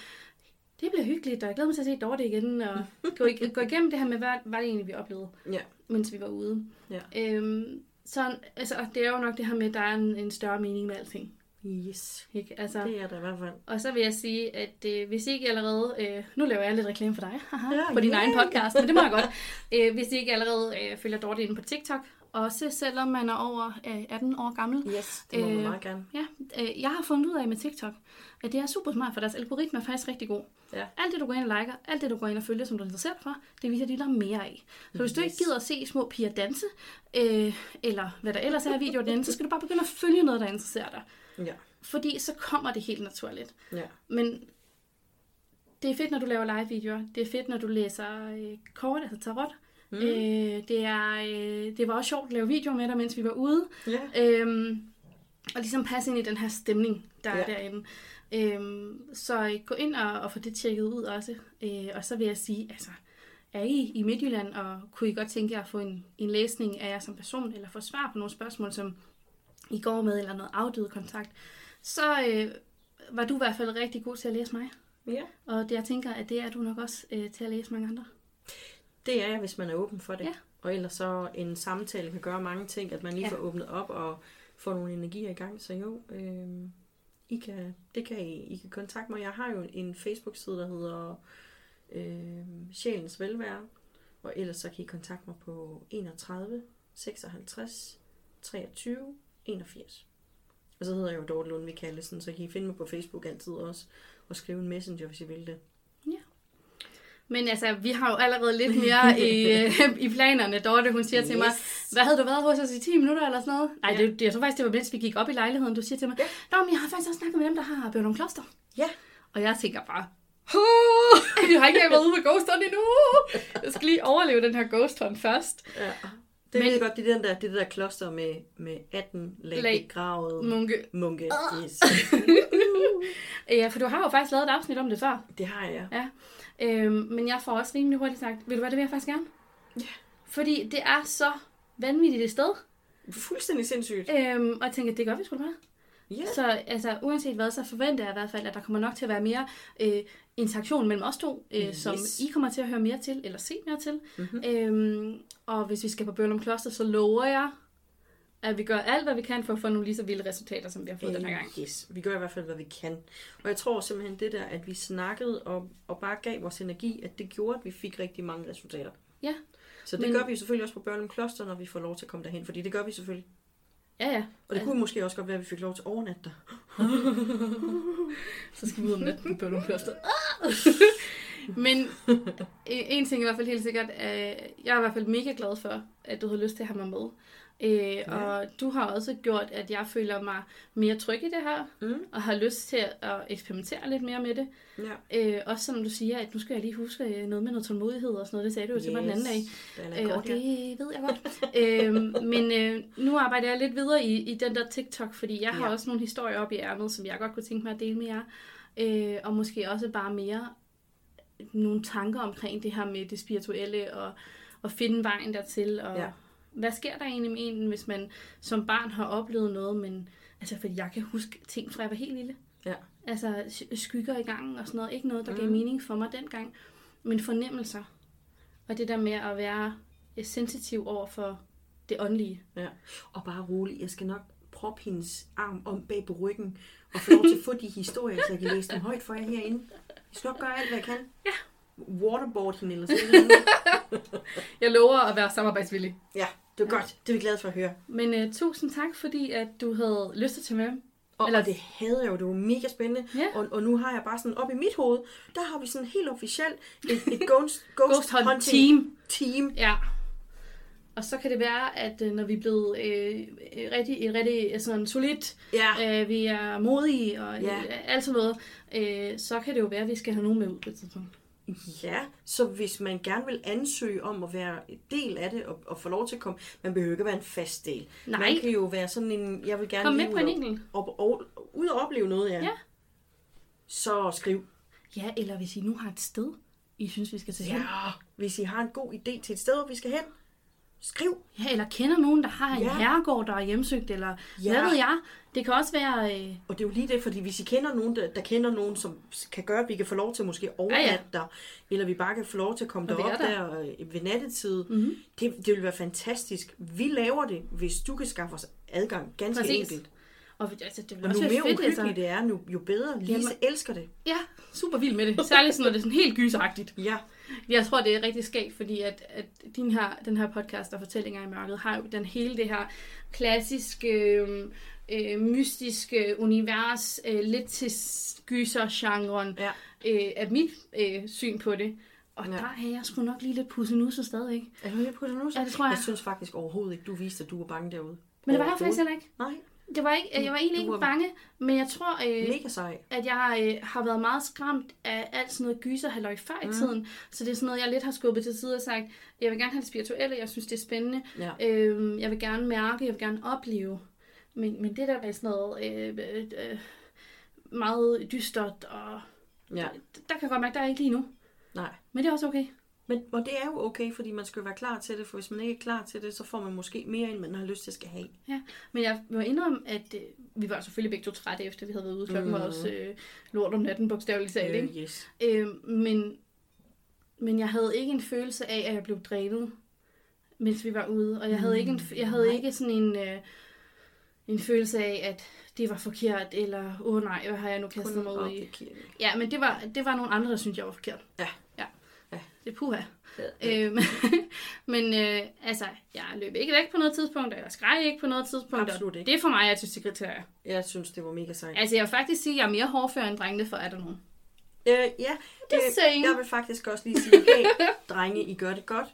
det bliver hyggeligt, og jeg glæder mig til at se Dorte igen, og gå, ig- gå igennem det her med, hvad var det egentlig, vi oplevede, Ja. mens vi var ude. Ja. Øhm, så altså, det er jo nok det her med, at der er en, en større mening med alting. Yes. Ikke? Altså, Det er der i hvert fald. og så vil jeg sige, at øh, hvis I ikke allerede... Øh, nu laver jeg lidt reklame for dig haha, Ja, på din yay. egen podcast, men det må jeg godt. Øh, hvis I ikke allerede øh, følger Dorte inde på TikTok, også selvom man er over øh, 18 år gammel. Yes, det må øh, man meget gerne. Ja, øh, jeg har fundet ud af med TikTok, at det er super smart, for deres algoritme er faktisk rigtig god. Ja. Alt det, du går ind og liker, alt det, du går ind og følger, som du er interesseret for, det viser de dig mere af. Så hvis du ikke gider at se små piger danse, øh, eller hvad der ellers er af videoer derinde, så skal du bare begynde at følge noget, der interesserer dig. Ja. Fordi så kommer det helt naturligt. Ja. Men det er fedt, når du laver live-videoer. Det er fedt, når du læser øh, kort, altså tarot. Mm. Øh, det, er, øh, det var også sjovt at lave videoer med dig, mens vi var ude. Ja. Øhm, og ligesom passe ind i den her stemning, der Ja. er derinde. Øhm, så øh, gå ind og, og få det tjekket ud også. Øh, og så vil jeg sige, altså, er I i Midtjylland, og kunne I godt tænke jer at få en, en læsning af jer som person, eller få svar på nogle spørgsmål, som I går med, eller noget afdøde kontakt, så øh, var du i hvert fald rigtig god til at læse mig. ja. Og det, jeg tænker, at det er du nok også øh, til at læse mange andre. Det er jeg, hvis man er åben for det. Ja. Og ellers så en samtale kan gøre mange ting, at man lige Ja. får åbnet op og får nogle energier i gang. Så jo, øh, I kan, det kan I, I kan kontakte mig. Jeg har jo en Facebook-side, der hedder øh, Sjælens Velvære. Og ellers så kan I kontakte mig på 31 56 23 81. Og så hedder jeg jo Dorte Lundvig Kallesen, så kan I finde mig på Facebook altid også. Og skrive en messenger, hvis I vil det. Men altså, vi har jo allerede lidt mere i, øh, i planerne. Dorte, hun siger yes. til mig, hvad havde du været hos os i 10 minutter eller sådan noget? Nej, Ja. det, det, jeg tror faktisk, det var mens vi gik op i lejligheden. Du siger til mig, Ja. Nå, men jeg har faktisk også snakket med dem, der har Bjørnum Kloster. Ja. Og jeg tænker bare, "Huh, jeg har ikke været ude med Ghost Hunt endnu. Jeg skal lige overleve den her Ghost Hunt først. Ja. Det Men, jeg godt, det er den der, det er det der kloster med, med 18 lag, Lag. begravet Munke. munke. Yes. Ja, for du har jo faktisk lavet et afsnit om det før. Det har jeg. Ja. Øhm, men jeg får også rimelig hurtigt sagt, ved du hvad, det vil jeg faktisk gerne. Ja. Fordi det er så vanvittigt et sted. Fuldstændig sindssygt. Øhm, og jeg tænker, det gør vi sgu da bare. Ja. Så altså, uanset hvad, så forventer jeg i hvert fald, at der kommer nok til at være mere øh, interaktion mellem os to, øh, yes. som. I kommer til at høre mere til, eller se mere til. Mhm. Øhm, og hvis vi skal på Børnum Kloster, så lover jeg, at vi gør alt, hvad vi kan for at få nogle lige så vilde resultater, som vi har fået den her gang. Yes, vi gør i hvert fald, hvad vi kan. Og jeg tror simpelthen det der, at vi snakkede og, og bare gav vores energi, at det gjorde, at vi fik rigtig mange resultater. Ja. Så det Men- gør vi selvfølgelig også på Børnum Kloster, når vi får lov til at komme derhen, fordi det gør vi selvfølgelig. Ja, ja. Og det kunne måske også godt være, at vi fik lov til at overnatte der. Så skal vi ud om natten på Børnum Kloster. Men øh, en ting er i hvert fald helt sikkert, at jeg er i hvert fald mega glad for, at du har lyst til at have mig med. Øh, ja. Og du har også gjort, at jeg føler mig mere tryg i det her, Mm. og har lyst til at eksperimentere lidt mere med det. Ja. Øh, også som du siger, at nu skal jeg lige huske øh, noget med noget tålmodighed og sådan noget. Det sagde du jo til mig den anden dag. Den er Øh, og det ved jeg godt. øh, men øh, nu arbejder jeg lidt videre i, i den der TikTok, fordi jeg har Ja. også nogle historier op i ærmet, som jeg godt kunne tænke mig at dele med jer. øh, og måske også bare mere nogle tanker omkring det her med det spirituelle, og, og finde vejen dertil, og Ja. hvad sker der egentlig med en, hvis man som barn har oplevet noget, men altså, fordi jeg kan huske ting fra jeg var helt lille. Ja. Altså sk- skygger i gangen og sådan noget. Ikke noget, der gav mening for mig dengang, men fornemmelser. Og det der med at være øh, sensitiv over for det åndelige. Ja. Og bare rolig, jeg skal nok proppe hendes arm om bag på ryggen, og få lov til at få de historier, så jeg kan læse dem højt for jer herinde. Jeg skal nok gøre alt, hvad jeg kan. Ja. Waterboard hende eller sådan. Jeg lover at være samarbejdsvillig. Ja, det er godt. Det er vi glade for at høre. Men uh, tusind tak, fordi at du havde lyst til at tage med. Og, Eller- og det havde jeg jo, det var mega spændende. Ja. Og, og nu har jeg bare sådan op i mit hoved, der har vi sådan helt officielt et, et ghost, ghost, Ghost Hunt hunting Team. team. Ja. Og så kan det være, at øh, når vi er blevet øh, øh, rigtig, rigtig øh, sådan solidt, Ja. øh, vi er modige og Ja. ja. alt sådan noget, øh, så kan det jo være, at vi skal have nogen med ud på et tidspunkt. Ja, så hvis man gerne vil ansøge om at være en del af det og, og få lov til at komme, man behøver ikke at være en fast del. Nej. Man kan jo være sådan en, jeg vil gerne Kom med på en og- enkelt. Og, og, og, ud og opleve noget, ja. Ja. Så skriv. Ja, eller hvis I nu har et sted, I synes, vi skal hen. Ja, hvis I har en god idé til et sted, hvor vi skal hen, skriv. Ja, eller kender nogen, der har en Ja. herregård, der er hjemsøgt, eller Ja. hvad ved jeg. Det kan også være... Øh, Og det er jo lige det, fordi hvis I kender nogen, der, der kender nogen, som kan gøre, at vi kan få lov til at måske overnatte ja, ja. der, eller vi bare kan få lov til at komme Og derop der, der. øh, ved nattetid, Mhm. mm-hmm. det, det vil være fantastisk. Vi laver det, hvis du kan skaffe os adgang, ganske Præcis. enkelt. og altså, det Og være mere fedt, altså. det er, nu, jo bedre. Lise Jamen- elsker det. Ja, super vild med det. Særligt når det er sådan helt gysagtigt. Ja, Jeg tror, det er rigtig skægt, fordi at, at din her, den her podcast og Fortællinger i mørket har jo den hele det her klassiske, øh, øh, mystiske univers, øh, lidt til gyser-genren, ja. øh, er mit øh, syn på det. Og Ja. der er jeg sgu nok lige lidt pussenusset stadigvæk. Er du nu? så? Ja, det tror jeg. Jeg synes faktisk overhovedet ikke, du viste, at du var bange derude. Men det var jeg faktisk heller ikke. Nej, Det var ikke, jeg var egentlig Du ikke var- bange, men jeg tror, øh, mega sej. at jeg øh, har været meget skræmt af alt sådan noget gyser halløj før i tiden. Så det er sådan noget, jeg lidt har skubbet til side og sagt, jeg vil gerne have det spirituelle, jeg synes, det er spændende. Ja. Øhm, jeg vil gerne mærke, jeg vil gerne opleve. Men, men det der med sådan noget øh, øh, øh, meget dystert, og Ja, der kan jeg godt mærke, der er ikke lige nu. nej. Men det er også okay. Men, og det er jo okay, fordi man skal jo være klar til det, for hvis man ikke er klar til det, så får man måske mere, end man har lyst til at skal have. Ja. Men jeg må indrømme, at øh, vi var selvfølgelig begge to trætte, efter vi havde været ude klokken mm. var også øh, lort om natten, bogstaveligt talt. ikke? Øh, yes. Øh, men, men jeg havde ikke en følelse af, at jeg blev drænet, mens vi var ude. Og jeg havde ikke, en, jeg havde nej. ikke sådan en, øh, en følelse af, at det var forkert, eller åh oh, nej, hvad har jeg nu kastet mig ud i. Ja, men det var, det var nogle andre, der syntes, jeg var forkert. Ja. Ja. Ja. Det puha. Ja. Øhm, men øh, altså, jeg løb ikke væk på noget tidspunkt, og jeg skreg ikke på noget tidspunkt. Absolut ikke. Det for mig er til sekretær. Jeg synes, det var mega sejt. Altså, jeg vil faktisk sige, at jeg er mere hårdfør end drengene, for er der nogen. Øh, ja, det, saying. jeg vil faktisk også lige sige, hey, drenge, I gør det godt.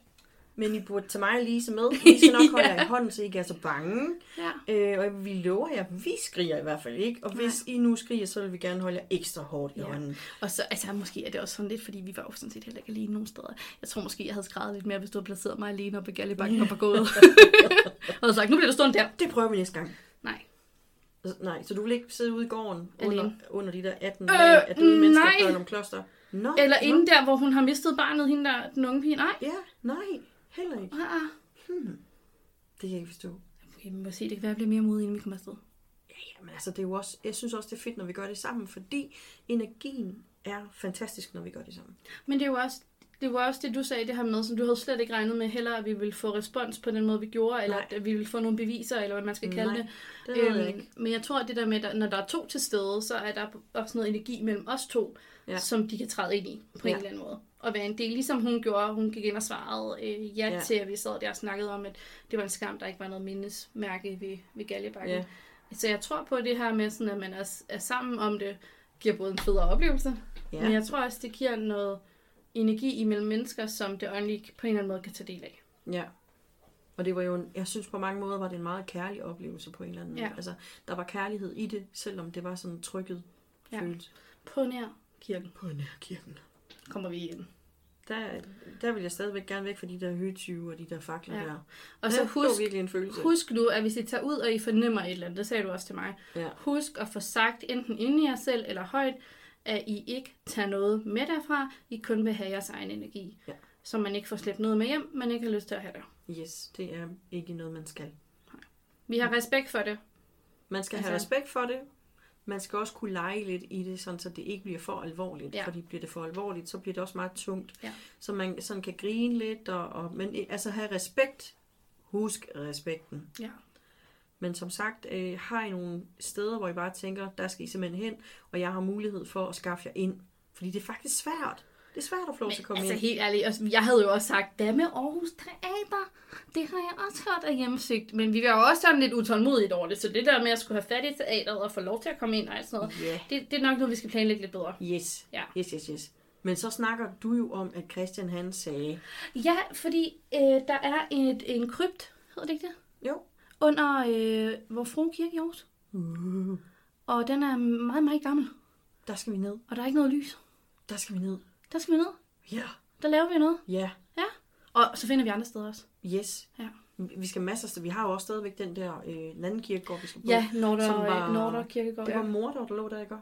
Men I burde tage mig og Lise med. Vi skal nok holde jer i hånden, så I ikke er så bange. Ja. Øh, og vi lover jer, vi skriger i hvert fald ikke. Og hvis I nu skriger, så vil vi gerne holde jer ekstra hårdt i Ja. hånden. Og så, altså, måske er det også sådan lidt, fordi vi var jo sådan set heller ikke alene nogen steder. Jeg tror måske, jeg havde skrevet lidt mere, hvis du havde placeret mig alene oppe i Gallebakken og på gået. og havde sagt, nu bliver du stående der. Det prøver vi næste gang. Nej. Nej, så du vil ikke sidde ude i gården Alene. under, under de der 18 Øh, øh, af døde mennesker, nej. børn om kloster? Nå, Eller nå. inde der, hvor hun har mistet barnet, hende der, den unge pige. Nej. Ja, nej, heller ikke. Ah, ah. Det kan jeg ikke forstå. Okay, vi må se, det kan være, at jeg bliver mere modig, inden vi kommer afsted. Jamen altså, det er jo også, jeg synes også, det er fedt, når vi gør det sammen, fordi energien er fantastisk, når vi gør det sammen. Men det er jo også det var også det, du sagde, det her med, som du havde slet ikke regnet med heller, at vi ville få respons på den måde, vi gjorde, eller Nej. at vi ville få nogle beviser, eller hvad man skal kalde Nej, det. det jeg ikke. Men jeg tror, at det der med, at når der er to til stede, så er der også noget energi mellem os to, Ja. som de kan træde ind i på ja. En eller anden måde. Og være en del, ligesom hun gjorde. Hun gik ind og svarede øh, ja, Ja. til, at vi sad der og snakkede om, at det var en skam, der ikke var noget mindesmærke ved, ved Galjebakken. Ja. Så jeg tror på det her med, sådan, at man er, er sammen om det, giver både en federe oplevelse, Ja. men jeg tror også, det giver noget energi imellem mennesker, som det åndelige på en eller anden måde kan tage del af. Ja. Og det var jo, en, jeg synes på mange måder, var det en meget kærlig oplevelse på en eller anden måde. Ja. Altså, der var kærlighed i det, selvom det var sådan trykket ja. følelse. På nær kirken På nærkirken. kommer vi igen. Der, der vil jeg stadigvæk gerne væk fra de der høtyve og de der fakler Ja. der. Og så det husk, virkelig en følelse. husk nu, at hvis I tager ud, og I fornemmer et eller andet, det sagde du også til mig, Ja. husk at få sagt enten inde i jer selv eller højt, at I ikke tager noget med derfra. I kun vil have jeres egen energi. Ja. Så man ikke får slæbt noget med hjem, man ikke har lyst til at have det. Yes, det er ikke noget, man skal. Vi har respekt for det. Man skal Altså- have respekt for det. Man skal også kunne lege lidt i det, sådan så det ikke bliver for alvorligt. Ja. Fordi bliver det for alvorligt, så bliver det også meget tungt. Ja. Så man sådan kan grine lidt, og, og, men øh, altså have respekt. Husk respekten. Ja. Men som sagt, øh, har I nogle steder, hvor I bare tænker, der skal I simpelthen hen, og jeg har mulighed for at skaffe jer ind. Fordi det er faktisk svært. Det er svært at få lov til at komme altså ind. helt ærligt, altså, jeg havde jo også sagt, hvad med Aarhus Teater? Det har jeg også hørt af hjemmesigt. Men vi var jo også sådan lidt utålmodigt over det, så det der med at skulle have fat i teateret og få lov til at komme ind og alt sådan noget, Ja. det, det er nok noget, vi skal planlægge lidt bedre. Yes. Ja. yes, yes, yes. Men så snakker du jo om, at Christian han sagde, Ja, fordi øh, der er et, en krypt, hedder det ikke det? jo, Under øh, vor frue kirke i Aarhus. uh, Og den er meget, meget gammel. der skal vi ned. Og der er ikke noget lys. Der skal vi ned. Der skal vi ned. Ja. Der laver vi noget. Ja. Ja. Og så finder vi andre steder også. Yes. Ja. Vi skal masser af Vi har jo også stadigvæk den der øh, den anden kirkegård, vi skal på. Ja, Nordre, som var- Nordre Kirkegård. Det var ja. mor, der, lå der, ikke?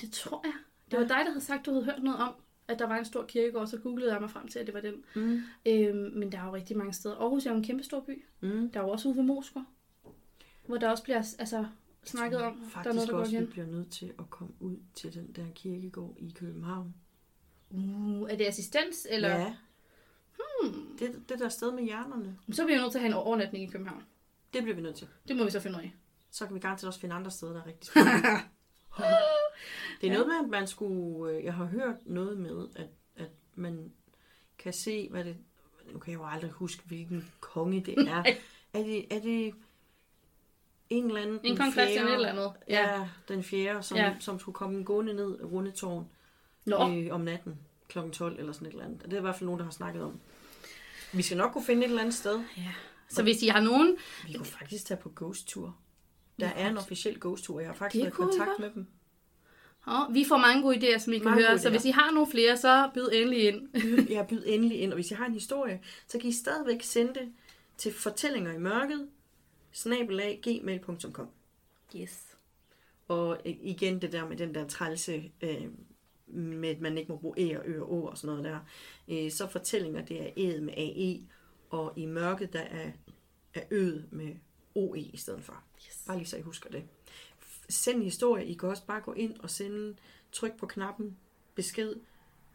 Det tror jeg. Det var dig, der havde sagt, du havde hørt noget om, at der var en stor kirkegård, så googlede jeg mig frem til, at det var den. Mm. Øhm, men der er jo rigtig mange steder. Aarhus er jo en kæmpe stor by. Mm. Der er jo også ude ved Moskva, hvor der også bliver altså, snakket om, der er Faktisk noget, der går også, vi igen. bliver nødt til at komme ud til den der kirkegård i København. Uh, er det assistens, eller? Ja. Hmm. Det, det der sted med hjernerne, Så bliver vi nødt til at have en overnatning i København. det bliver vi nødt til. Det må vi så finde ud af. Så kan vi garanteret også finde andre steder, der er rigtig spændende. det er noget med, at man skulle... øh, Jeg har hørt noget med, at, at man kan se, hvad det... Nu kan jeg jo aldrig huske, hvilken konge det er. er, det, er det en eller anden... En kong Christian et eller andet. Ja, ja den fjerde, som, Ja. som skulle komme gående ned af Rundetårn Nå, øh, om natten kl. 12 eller sådan et eller andet. Og det er i hvert fald nogen, der har snakket om. Vi skal nok kunne finde et eller andet sted. ja. Så hvis I har nogen... Vi kunne faktisk tage på ghost-tur. Der er en officiel ghost-tur. Jeg har faktisk været i kontakt med dem. Oh, vi får mange gode idéer, som I kan Mange høre. gode Så hvis I har nogle flere, så byd endelig ind. Jeg byd endelig ind, og hvis I har en historie, så kan I stadigvæk sende det til fortællinger i mørket, snabelag gmail.com. yes. Og igen det der med den der trælse, øh, med at man ikke må bruge æ og ø og å og sådan noget der. Øh, så fortællinger, det er æd med AE, og i mørket, der er, er øet med OE i stedet for. yes. Bare lige så I husker det. Send en historie. I kan også bare gå ind og sende, tryk på knappen, besked,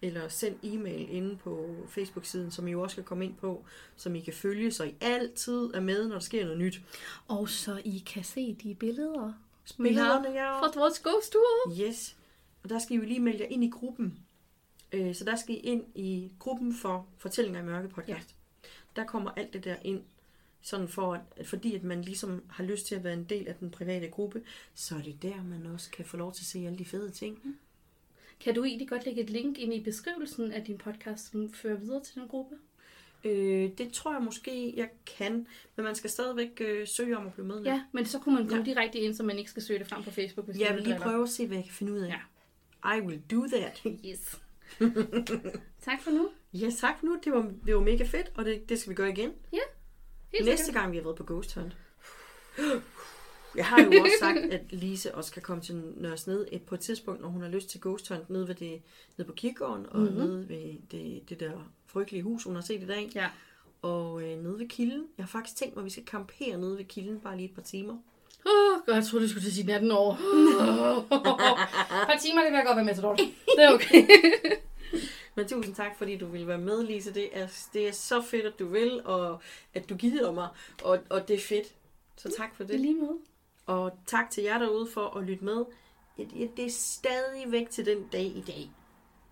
eller send e-mail inde på Facebook-siden, som I jo også kan komme ind på, som I kan følge, så I altid er med, når der sker noget nyt. Og så I kan se de billeder, vi Billederne, har ja. fra vores ghost-tur. Yes. Og der skal I jo lige melde jer ind i gruppen. Øh, Så der skal I ind i gruppen for Fortællinger i Mørke podcast. Ja. Der kommer alt det der ind, sådan for, at, fordi at man ligesom har lyst til at være en del af den private gruppe, så er det der, man også kan få lov til at se alle de fede ting. Kan du egentlig godt lægge et link ind i beskrivelsen af din podcast, som fører videre til den gruppe? Øh, det tror jeg måske, jeg kan, men man skal stadigvæk øh, søge om at blive medlem. Ja, men så kunne man komme ja. direkte ind, så man ikke skal søge det frem på Facebook. Hvis Jeg vil lige prøve at se, hvad jeg kan finde ud af. Ja. I will do that. Yes. tak for nu. Ja, tak for nu. Det var, det var mega fedt, og det, det skal vi gøre igen. Helt Næste sikkert. gang, vi har været på Ghost Hunt. Jeg har jo også sagt, at Lise også kan komme til Nørresned et, på et tidspunkt, når hun har lyst til Ghost Hunt, nede, ved det, nede på kirkegården, og mm-hmm. nede ved det, det der frygtelige hus, hun har set i dag. Ja. Og øh, nede ved kilden. Jeg har faktisk tænkt mig, at vi skal campere nede ved kilden bare lige et par timer. Åh, oh, jeg troede, du skulle til sige natten over. Et par timer, det vil jeg godt være med til, Dorte. Det er okay. Men tusind tak, fordi du ville være med, Lise. Det er, det er så fedt, at du vil, og at du gider mig, og, og det er fedt. Så tak for det. Lige med. Og tak til jer derude for at lytte med. Det er stadigvæk til den dag i dag.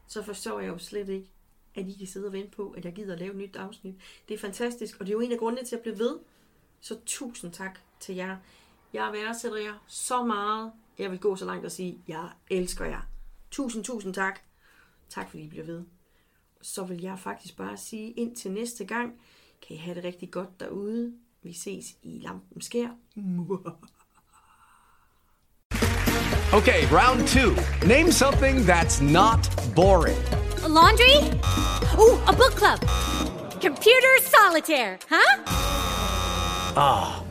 Så forstår jeg jo slet ikke, at I kan sidde og vente på, at jeg gider at lave et nyt afsnit. Det er fantastisk, og det er jo en af grundene til at blive ved. Så tusind tak til jer. Jeg værdsætter jer så meget. Jeg vil gå så langt og sige, jeg elsker jer. Tusind, tusind tak. Tak fordi I bliver ved. Så vil jeg faktisk bare sige, indtil næste gang, kan I have det rigtig godt derude. Vi ses i Lampen Skær. Okay, round two. Name something that's not boring. A laundry? Ooh, a book club. Computer solitaire, huh?